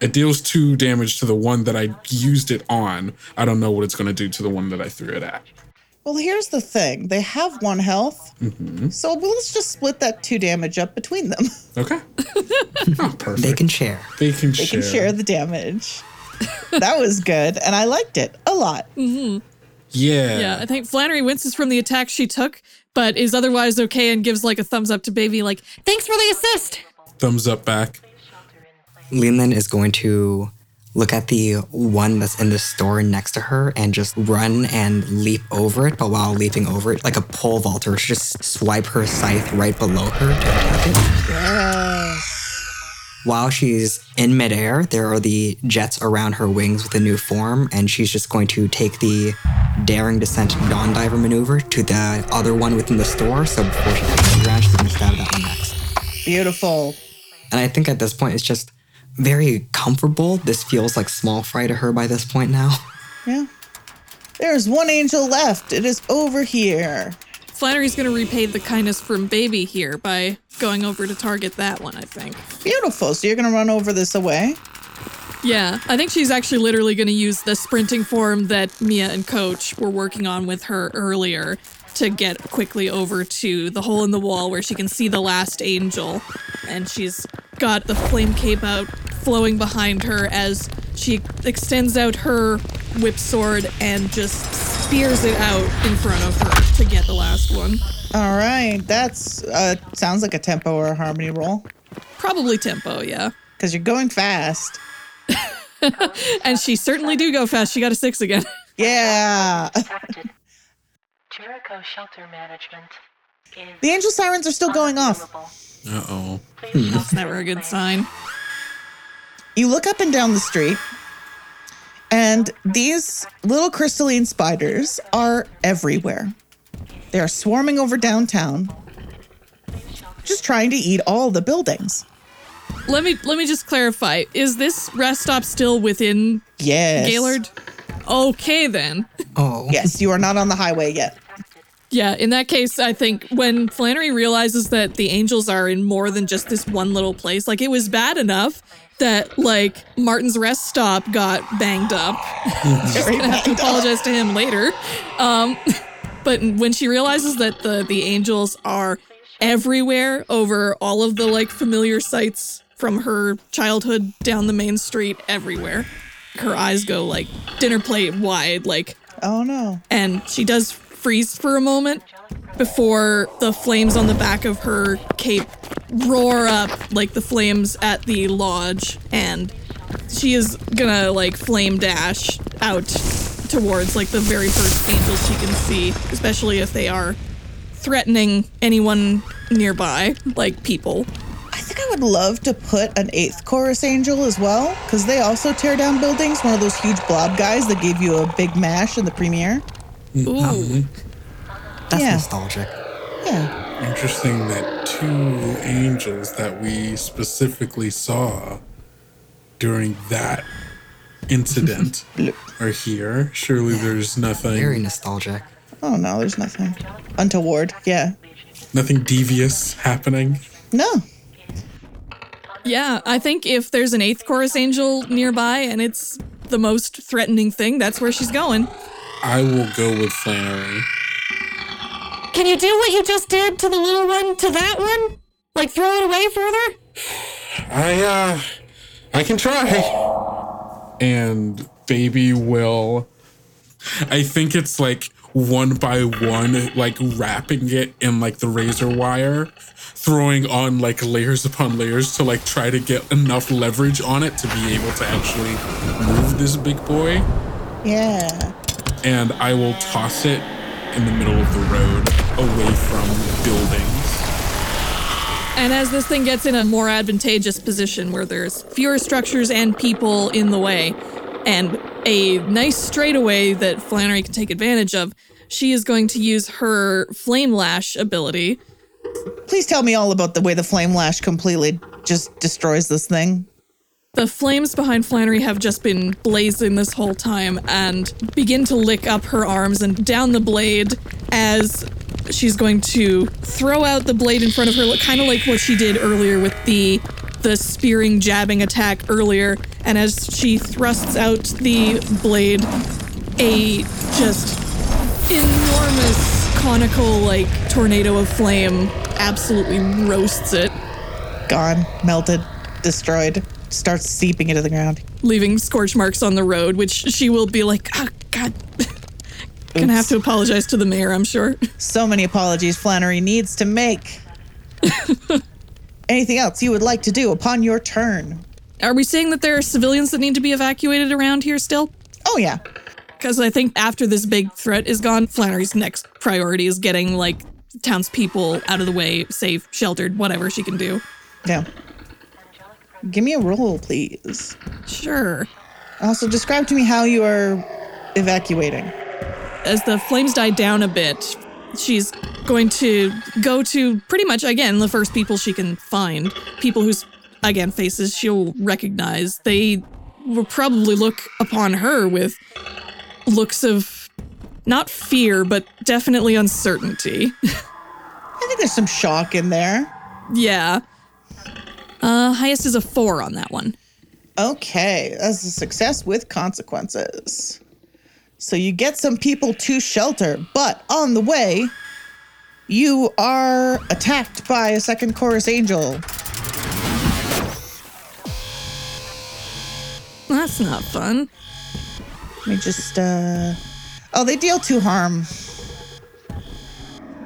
It deals two damage to the one that I used it on. I don't know what it's going to do to the one that I threw it at. Well, here's the thing they have one health. Mm-hmm. So well, let's just split that two damage up between them. Okay. oh, perfect. They can share. They can share. They share. can share the damage. that was good. And I liked it a lot. Mm-hmm. Yeah. Yeah, I think Flannery winces from the attack she took, but is otherwise okay and gives like a thumbs up to Baby, like, thanks for the assist. Thumbs up back. Linlin is going to look at the one that's in the store next to her and just run and leap over it. But while leaping over it, like a pole vaulter, she just swipe her scythe right below her to attack it. While she's in midair, there are the jets around her wings with a new form, and she's just going to take the daring descent dawn diver maneuver to the other one within the store. So before she hits the ground, she's going to stab that one next. Beautiful. And I think at this point, it's just very comfortable. This feels like small fry to her by this point now. Yeah. There's one angel left. It is over here. Flannery's gonna repay the kindness from Baby here by going over to target that one, I think. Beautiful. So you're going to run over this away. Yeah, I think she's actually literally gonna use the sprinting form that Mia and Coach were working on with her earlier to get quickly over to the hole in the wall where she can see the last angel. And she's got the flame cape out flowing behind her as she extends out her whip sword and just spears it out in front of her to get the last one. All right. That's uh sounds like a tempo or a harmony roll Probably tempo, yeah. because you're going fast. And she certainly do go fast. She got a six again. Yeah. detected. Jericho Shelter Management The angel sirens are still going off. Uh oh. That's never a good sign. You look up and down the street, and these little crystalline spiders are everywhere. They are swarming over downtown, just trying to eat all the buildings. Let me let me just clarify. Is this rest stop still within Yes. Gaylord? Okay then. Oh. Yes, you are not on the highway yet. Yeah, in that case, I think when Flannery realizes that the angels are in more than just this one little place, like it was bad enough that like Martin's rest stop got banged up. She's gonna have to apologize to him later. Um, but when she realizes that the the angels are everywhere over all of the like familiar sights from her childhood down the main street, everywhere, her eyes go like dinner plate wide, like Oh no. and she does freeze for a moment before the flames on the back of her cape roar up like the flames at the lodge and she is gonna like flame dash out towards like the very first angels she can see especially if they are threatening anyone nearby like people I think I would love to put an eighth chorus angel as well, because they also tear down buildings. One of those huge blob guys that gave you a big mash in the premiere. Ooh That's Yeah. nostalgic. Yeah. Interesting that two angels that we specifically saw during that incident are here. Surely there's nothing Very nostalgic. Oh no, there's nothing untoward. Yeah. nothing devious happening. No. Yeah, I think if there's an eighth chorus angel nearby and it's the most threatening thing, that's where she's going. I will go with Flannery. Can you do what you just did to the little one to that one? Like throw it away further? I uh I can try. And baby will I think it's like one by one, like wrapping it in like the razor wire, throwing on like layers upon layers to like try to get enough leverage on it to be able to actually move this big boy. Yeah. And I will toss it in the middle of the road away from buildings. And as this thing gets in a more advantageous position where there's fewer structures and people in the way, and a nice straightaway that Flannery can take advantage of, she is going to use her Flame Lash ability. Please tell me all about the way the flame lash completely just destroys this thing. The flames behind Flannery have just been blazing this whole time and begin to lick up her arms and down the blade as she's going to throw out the blade in front of her, kind of like what she did earlier with the the spearing jabbing attack earlier. And as she thrusts out the blade, a just enormous conical like tornado of flame absolutely roasts it. Gone, melted, destroyed, starts seeping into the ground. leaving scorch marks on the road, which she will be like, oh, God. Gonna have to apologize to the mayor, I'm sure. So many apologies Flannery needs to make. Anything else you would like to do upon your turn? Are we saying that there are civilians that need to be evacuated around here still? Oh, yeah. Because I think after this big threat is gone, Flannery's next priority is getting, like, townspeople out of the way, safe, sheltered, whatever she can do. Yeah. Give me a roll, please. Sure. Also, describe to me how you are evacuating. as the flames die down a bit, she's going to go to pretty much again the first people she can find, people whose again faces she'll recognize. They will probably look upon her with looks of not fear, but definitely uncertainty. I think there's some shock in there. yeah. Uh, highest is a four on that one. Okay, that's a success with consequences. So you get some people to shelter, but on the way, you are attacked by a second chorus angel. That's not fun. Let me just, uh. Oh, they deal two harm.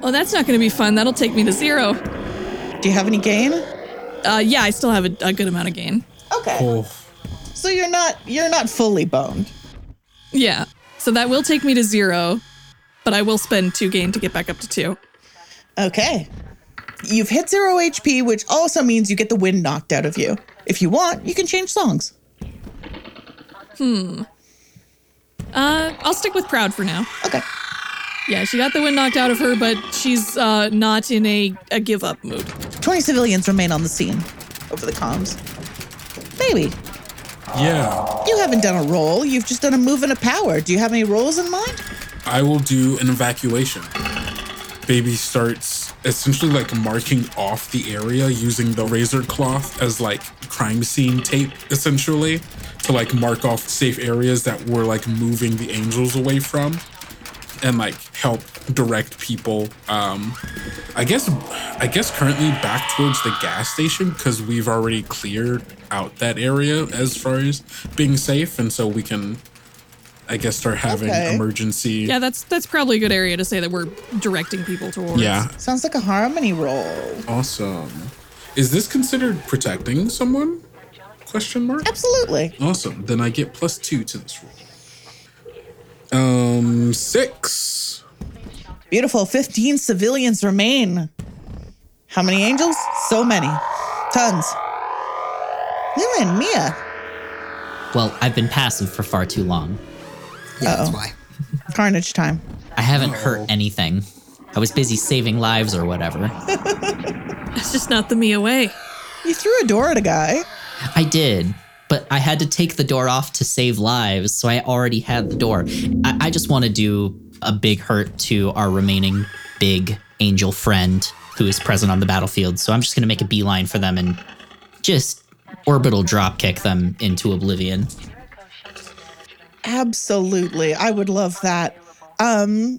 Oh, that's not going to be fun. That'll take me to zero. Do you have any gain? Uh, yeah, I still have a, a good amount of gain. Okay. So you're not you're not fully boned. Yeah. So that will take me to zero, but I will spend two gain to get back up to two. Okay. You've hit zero HP, which also means you get the wind knocked out of you. If you want, you can change songs. Hmm. Uh, I'll stick with proud for now. Okay. Yeah, she got the wind knocked out of her, but she's uh, not in a, a give up mood. 20 civilians remain on the scene over the comms. Baby, yeah. you haven't done a roll. You've just done a move and a power. Do you have any rolls in mind? I will do an evacuation. Baby starts essentially like marking off the area using the razor cloth as like crime scene tape, essentially, to like mark off safe areas that we're like moving the angels away from and like help direct people um i guess i guess currently back towards the gas station because we've already cleared out that area as far as being safe and so we can I guess start having Okay. emergency. Yeah, that's that's probably a good area to say that we're directing people towards. Yeah. Sounds like a harmony roll. Awesome. Is this considered protecting someone? Question mark. Absolutely. Awesome. Then I get plus two to this roll. Um, six. Beautiful. 15 civilians remain. How many angels? So many. Tons. Linlin, Mia. Well, I've been passive for far too long. Yeah, that's Uh-oh. why. Carnage time. I haven't hurt anything. I was busy saving lives or whatever. It's just not the Mia way. You threw a door at a guy. I did, but I had to take the door off to save lives, so I already had the door. I, I just want to do a big hurt to our remaining big angel friend who is present on the battlefield. So I'm just going to make a beeline for them and just orbital drop kick them into oblivion. Absolutely. I would love that. Um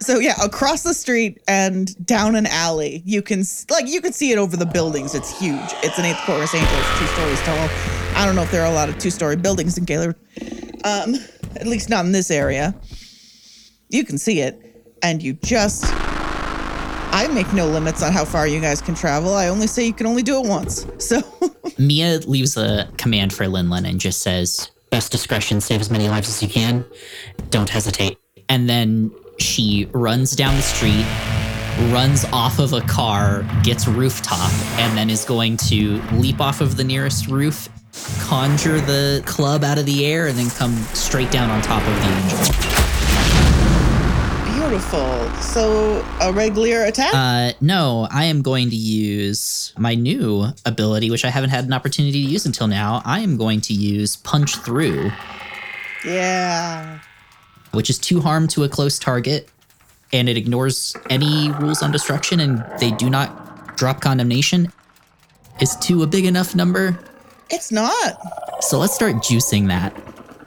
so yeah, across the street and down an alley, you can like you can see it over the buildings. It's huge. It's an eighth chorus angel. It's two stories tall. I don't know if there are a lot of two-story buildings in Gaylord. Um, at least not in this area. You can see it, and you just. I make no limits on how far you guys can travel. I only say you can only do it once. So Mia leaves a command for Linlin and just says, Best discretion, save as many lives as you can. Don't hesitate. and then she runs down the street, runs off of a car, gets rooftop, and then is going to leap off of the nearest roof, conjure the club out of the air, and then come straight down on top of the angel. beautiful. So a regular attack. Uh, no, I am going to use my new ability, which I haven't had an opportunity to use until now. I am going to use Punch Through, yeah. Which is two harm to a close target, and it ignores any rules on destruction, and they do not drop condemnation. Is two a big enough number? It's not. So let's start juicing that.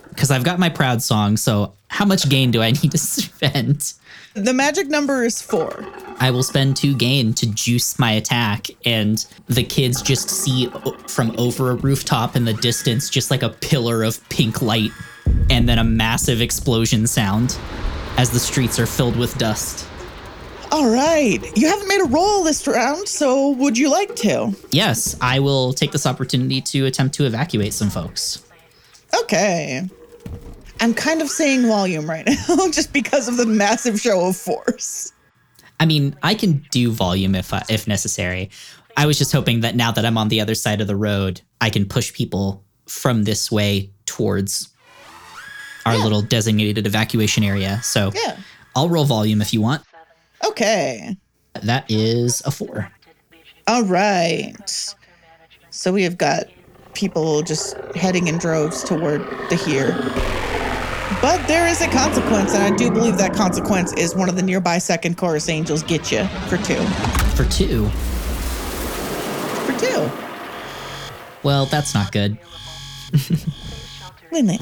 Because I've got my proud song, so how much gain do I need to spend? The magic number is four. I will spend two gain to juice my attack, and the kids just see from over a rooftop in the distance just like a pillar of pink light, and then a massive explosion sound as the streets are filled with dust. All right. You haven't made a roll this round, so would you like to? Yes, I will take this opportunity to attempt to evacuate some folks. Okay. I'm kind of saying volume right now just because of the massive show of force. I mean, I can do volume if I, if necessary. I was just hoping that now that I'm on the other side of the road, I can push people from this way towards our little designated evacuation area. So Yeah. I'll roll volume if you want. Okay. That is a four. All right. So we have got people just heading in droves toward the here. But there is a consequence, and I do believe that consequence is one of the nearby second chorus angels get you for two. For two. For two. Well, that's not good. Win it.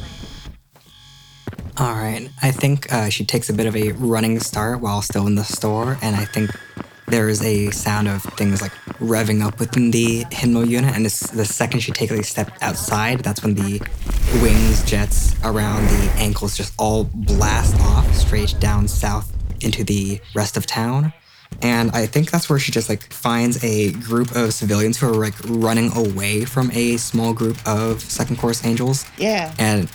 All right. I think uh, she takes a bit of a running start while still in the store, and I think there is a sound of things like revving up within the hymnal unit. And the second she takes a step outside, that's when the wings, jets around the ankles just all blast off straight down south into the rest of town. And I think that's where she just like finds a group of civilians who are like running away from a small group of second chorus angels. Yeah. And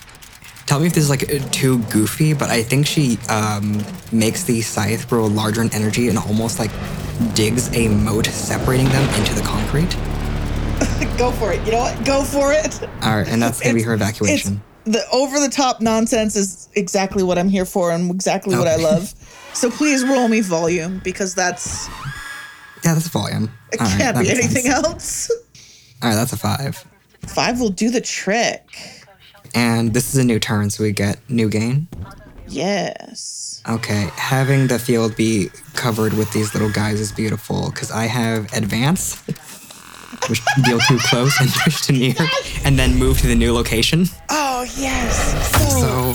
tell me if this is like too goofy, but I think she um, makes the scythe grow larger in energy and almost like digs a moat separating them into the concrete. Go for it. You know what? Go for it. All right, and that's gonna be her evacuation. the over the top nonsense is exactly what I'm here for and exactly what I love. So please roll me volume because that's Yeah, that's volume. it All right, can't that be anything sense. else. All right, that's a five. Five will do the trick. And this is a new turn, so we get new gain. Yes. Okay, having the field be covered with these little guys is beautiful because I have advance, which deal too close and push to near, and then move to the new location. Oh yes. So, So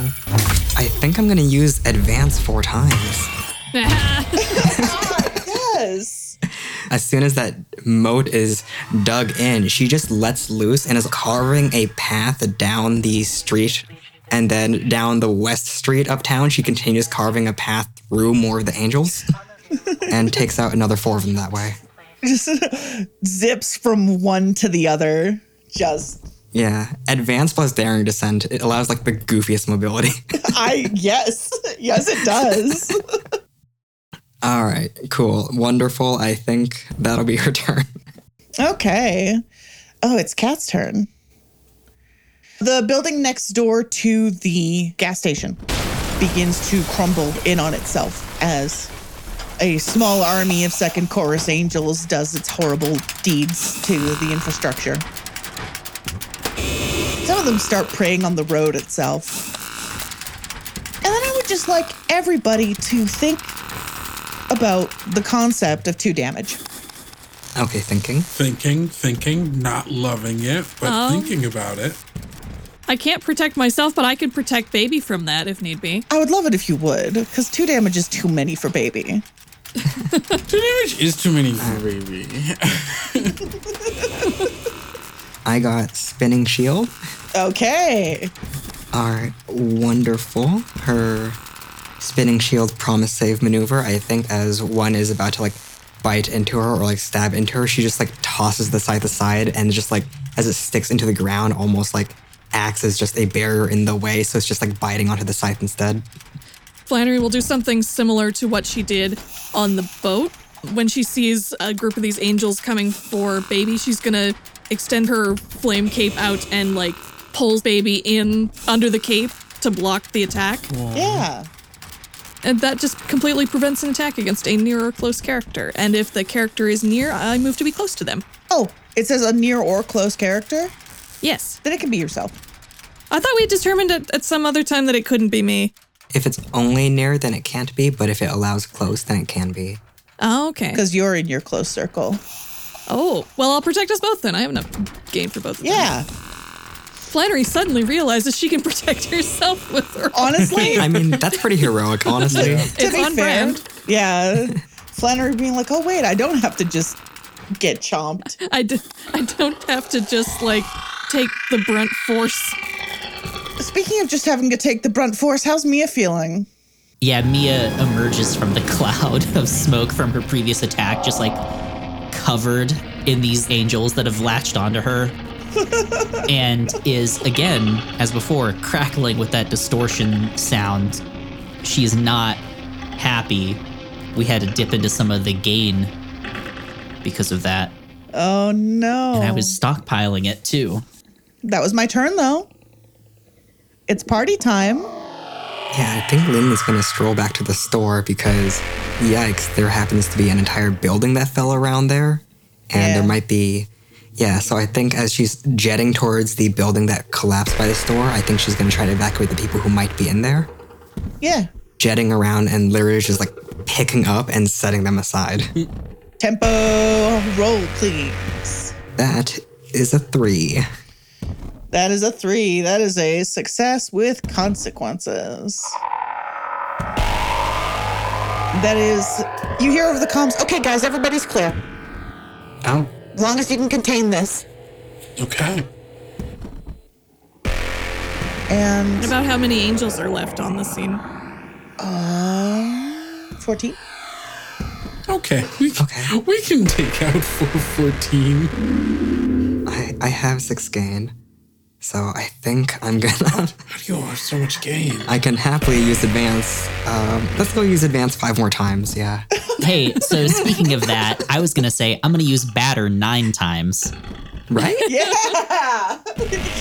I think I'm gonna use advance four times. Oh, yes. As soon as that moat is dug in, she just lets loose and is carving a path down the street And then down the west street uptown, she continues carving a path through more of the angels and takes out another four of them that way. Just zips from one to the other. Just Yeah. Advance plus daring descent. It allows like the goofiest mobility. I yes. Yes it does. All right, cool. Wonderful. I think that'll be her turn. Okay. Oh, it's Cat's turn. The building next door to the gas station begins to crumble in on itself as a small army of second chorus angels does its horrible deeds to the infrastructure. Some of them start preying on the road itself. And then I would just like everybody to think about the concept of two damage. Okay, thinking. Thinking, thinking, not loving it, but Oh. thinking about it. I can't protect myself, but I could protect baby from that if need be. I would love it if you would, because two damage is too many for baby. Two damage is too many for uh. baby. I got spinning shield. Okay. All right, wonderful. Her spinning shield promise save maneuver. I think as one is about to like bite into her or like stab into her, she just like tosses the scythe aside and just like as it sticks into the ground, almost like acts as just a barrier in the way. So it's just like biting onto the scythe instead. Flannery will do something similar to what she did on the boat. When she sees a group of these angels coming for baby, she's gonna extend her flame cape out and like pulls baby in under the cape to block the attack. Yeah. And that just completely prevents an attack against a near or close character. And if the character is near, I move to be close to them. Oh, it says a near or close character? Yes. Then it can be yourself. I thought we determined at, at some other time that it couldn't be me. If it's only near, then it can't be, but if it allows close, then it can be. Oh, okay. Because you're in your close circle. Oh, well, I'll protect us both then. I have enough gain for both of them. Yeah. Flannery suddenly realizes she can protect herself with her. Honestly, I mean, that's pretty heroic, honestly. to It's be on fair, brand. yeah. Flannery being like, oh, wait, I don't have to just get chomped. I, d- I don't have to just like take the brunt force. Speaking of just having to take the brunt force, how's Mia feeling? Yeah, Mia emerges from the cloud of smoke from her previous attack, just like covered in these angels that have latched onto her. And is again, as before, crackling with that distortion sound. She is not happy. We had to dip into some of the gain because of that. Oh, no. And I was stockpiling it too. That was my turn, though. It's party time. Yeah, I think Lynn is going to stroll back to the store because, yikes, there happens to be an entire building that fell around there. And Yeah. there might be, yeah, so I think as she's jetting towards the building that collapsed by the store, I think she's going to try to evacuate the people who might be in there. Yeah. Jetting around and literally just like picking up and setting them aside. Tempo roll, please. that is a three. That is a three. That is a success with consequences. That is, you hear over the comms. Okay, guys, everybody's clear. Oh, As long as you can contain this. Okay. And About how many angels are left on the scene? uh, 14. Okay. We, Okay. we can take out 414. I, I have six gain. So I think I'm gonna. How do you have so much gain? I can happily use advance. Um, let's go use advance five more times. Yeah. Hey, so speaking of that, I was gonna say I'm gonna use batter nine times. Right? Yeah.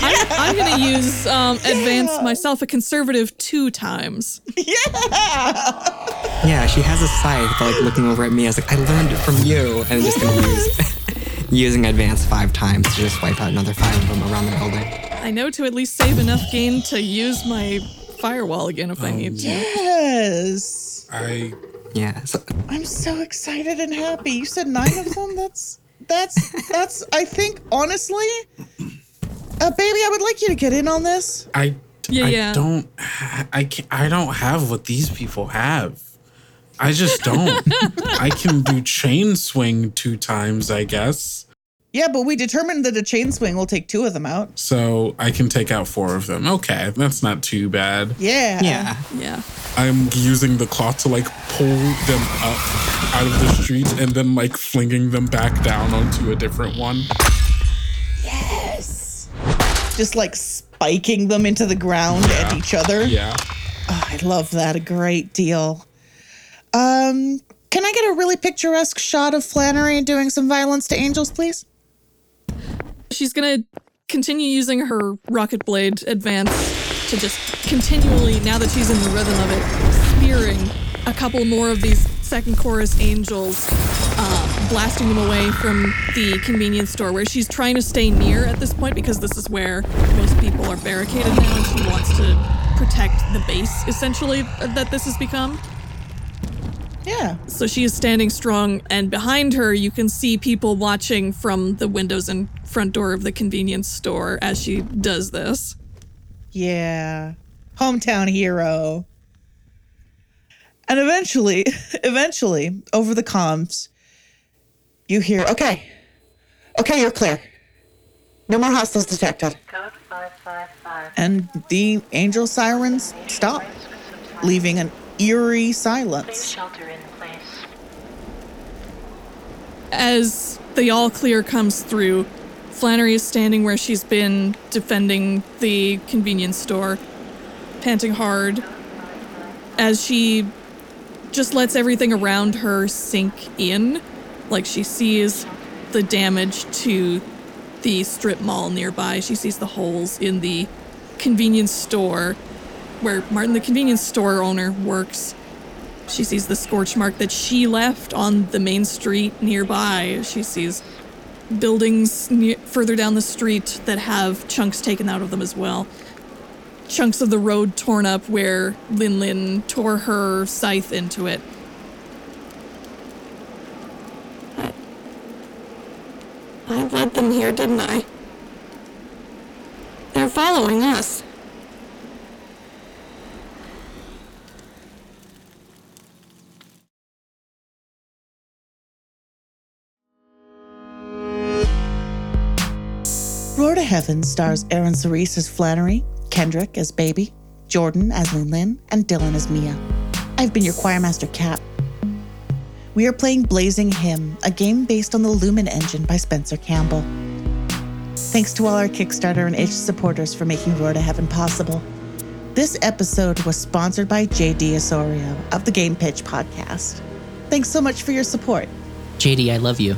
I'm, I'm going to use um, advance myself a conservative two times. Yeah. Yeah, she has a scythe, but like looking over at me, I was like, I learned it from you. And I'm just gonna use using advance five times to just wipe out another five of them around the building. I know to at least save enough gain to use my firewall again if I need to. Yes. I Yeah. So I'm so excited and happy. You said nine of them? That's, that's, that's, I think, honestly, uh, baby, I would like you to get in on this. I Yeah, I yeah. don't ha- I can not I don't have what these people have. I just don't. I can do chain swing two times, I guess. Yeah, but we determined that a chain swing will take two of them out. So I can take out four of them. Okay, that's not too bad. Yeah. Yeah. Yeah. I'm using the cloth to like pull them up out of the street and then like flinging them back down onto a different one. Yes. Just like spiking them into the ground at each other. Yeah. Oh, I love that a great deal. Um, can I get a really picturesque shot of Flannery doing some violence to angels, please? She's gonna continue using her rocket blade advance to just continually, now that she's in the rhythm of it, spearing a couple more of these second chorus angels, uh, blasting them away from the convenience store where she's trying to stay near at this point because this is where most people are barricaded now and she wants to protect the base essentially that this has become. Yeah. So she is standing strong, and behind her, you can see people watching from the windows and front door of the convenience store as she does this. Yeah. Hometown hero. And eventually, eventually, over the comms, you hear, okay, okay, you're clear. No more hostiles detected. Code 555. And the angel sirens stop, leaving an eerie silence. shelter in place. As the all clear comes through, Flannery is standing where she's been defending the convenience store, panting hard as she just lets everything around her sink in. Like she sees the damage to the strip mall nearby. She sees the holes in the convenience store where Martin, the convenience store owner, works. She sees the scorch mark that she left on the main street nearby. She sees buildings ne- further down the street that have chunks taken out of them as well. Chunks of the road torn up where Linlin tore her scythe into it. I led them here, didn't I? They're following us. Roar to Heaven stars Eryn Cerise as Flannery, Kendrick as Baby, Jordan as Linlin, and Dillon as Mia. I've been your choirmaster, Cat. We are playing Blazing Hymn, a game based on the Lumen engine by Spencer Campbell. Thanks to all our Kickstarter and H supporters for making Roar to Heaven possible. This episode was sponsored by JD Osorio of the Game Pitch podcast. Thanks so much for your support. JD, I love you.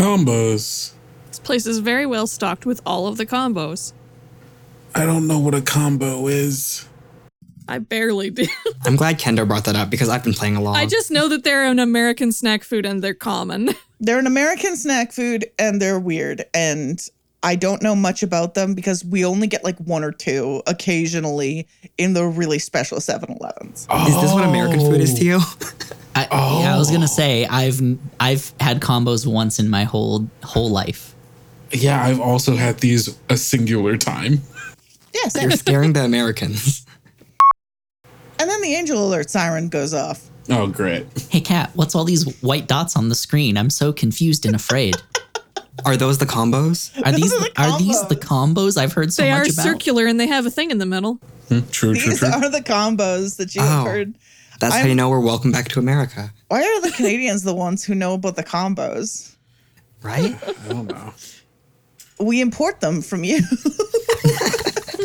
Combos. This place is very well stocked with all of the combos. I don't know what a combo is. I barely do. I'm glad Kendo brought that up because I've been playing along. I just know that they're an American snack food and they're common. They're an American snack food and they're weird. And I don't know much about them because we only get like one or two occasionally in the really special 7 Elevens. Is this what American food is to you? I, Yeah, I was gonna say I've I've had combos once in my whole whole life. Yeah, I've also had these a singular time. Yes. You're scaring the Americans. And then the angel alert siren goes off. Oh, great. Hey, cat, what's all these white dots on the screen? I'm so confused and afraid. Are those the combos? Are these are the are these the combos I've heard so they much are circular and they have a thing in the middle. Hmm, True, true, These true. are the combos that you have Oh. heard. That's how I'm- you know we're welcome back to America, Why are the Canadians the ones who know about the combos? right? I don't know. We import them from you.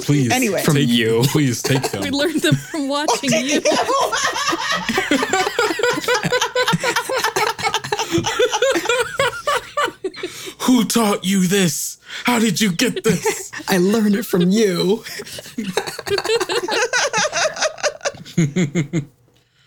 Please. Anyway. take, From you. Please take them. We learned them from watching you. Who taught you this? How did you get this? I learned it from you.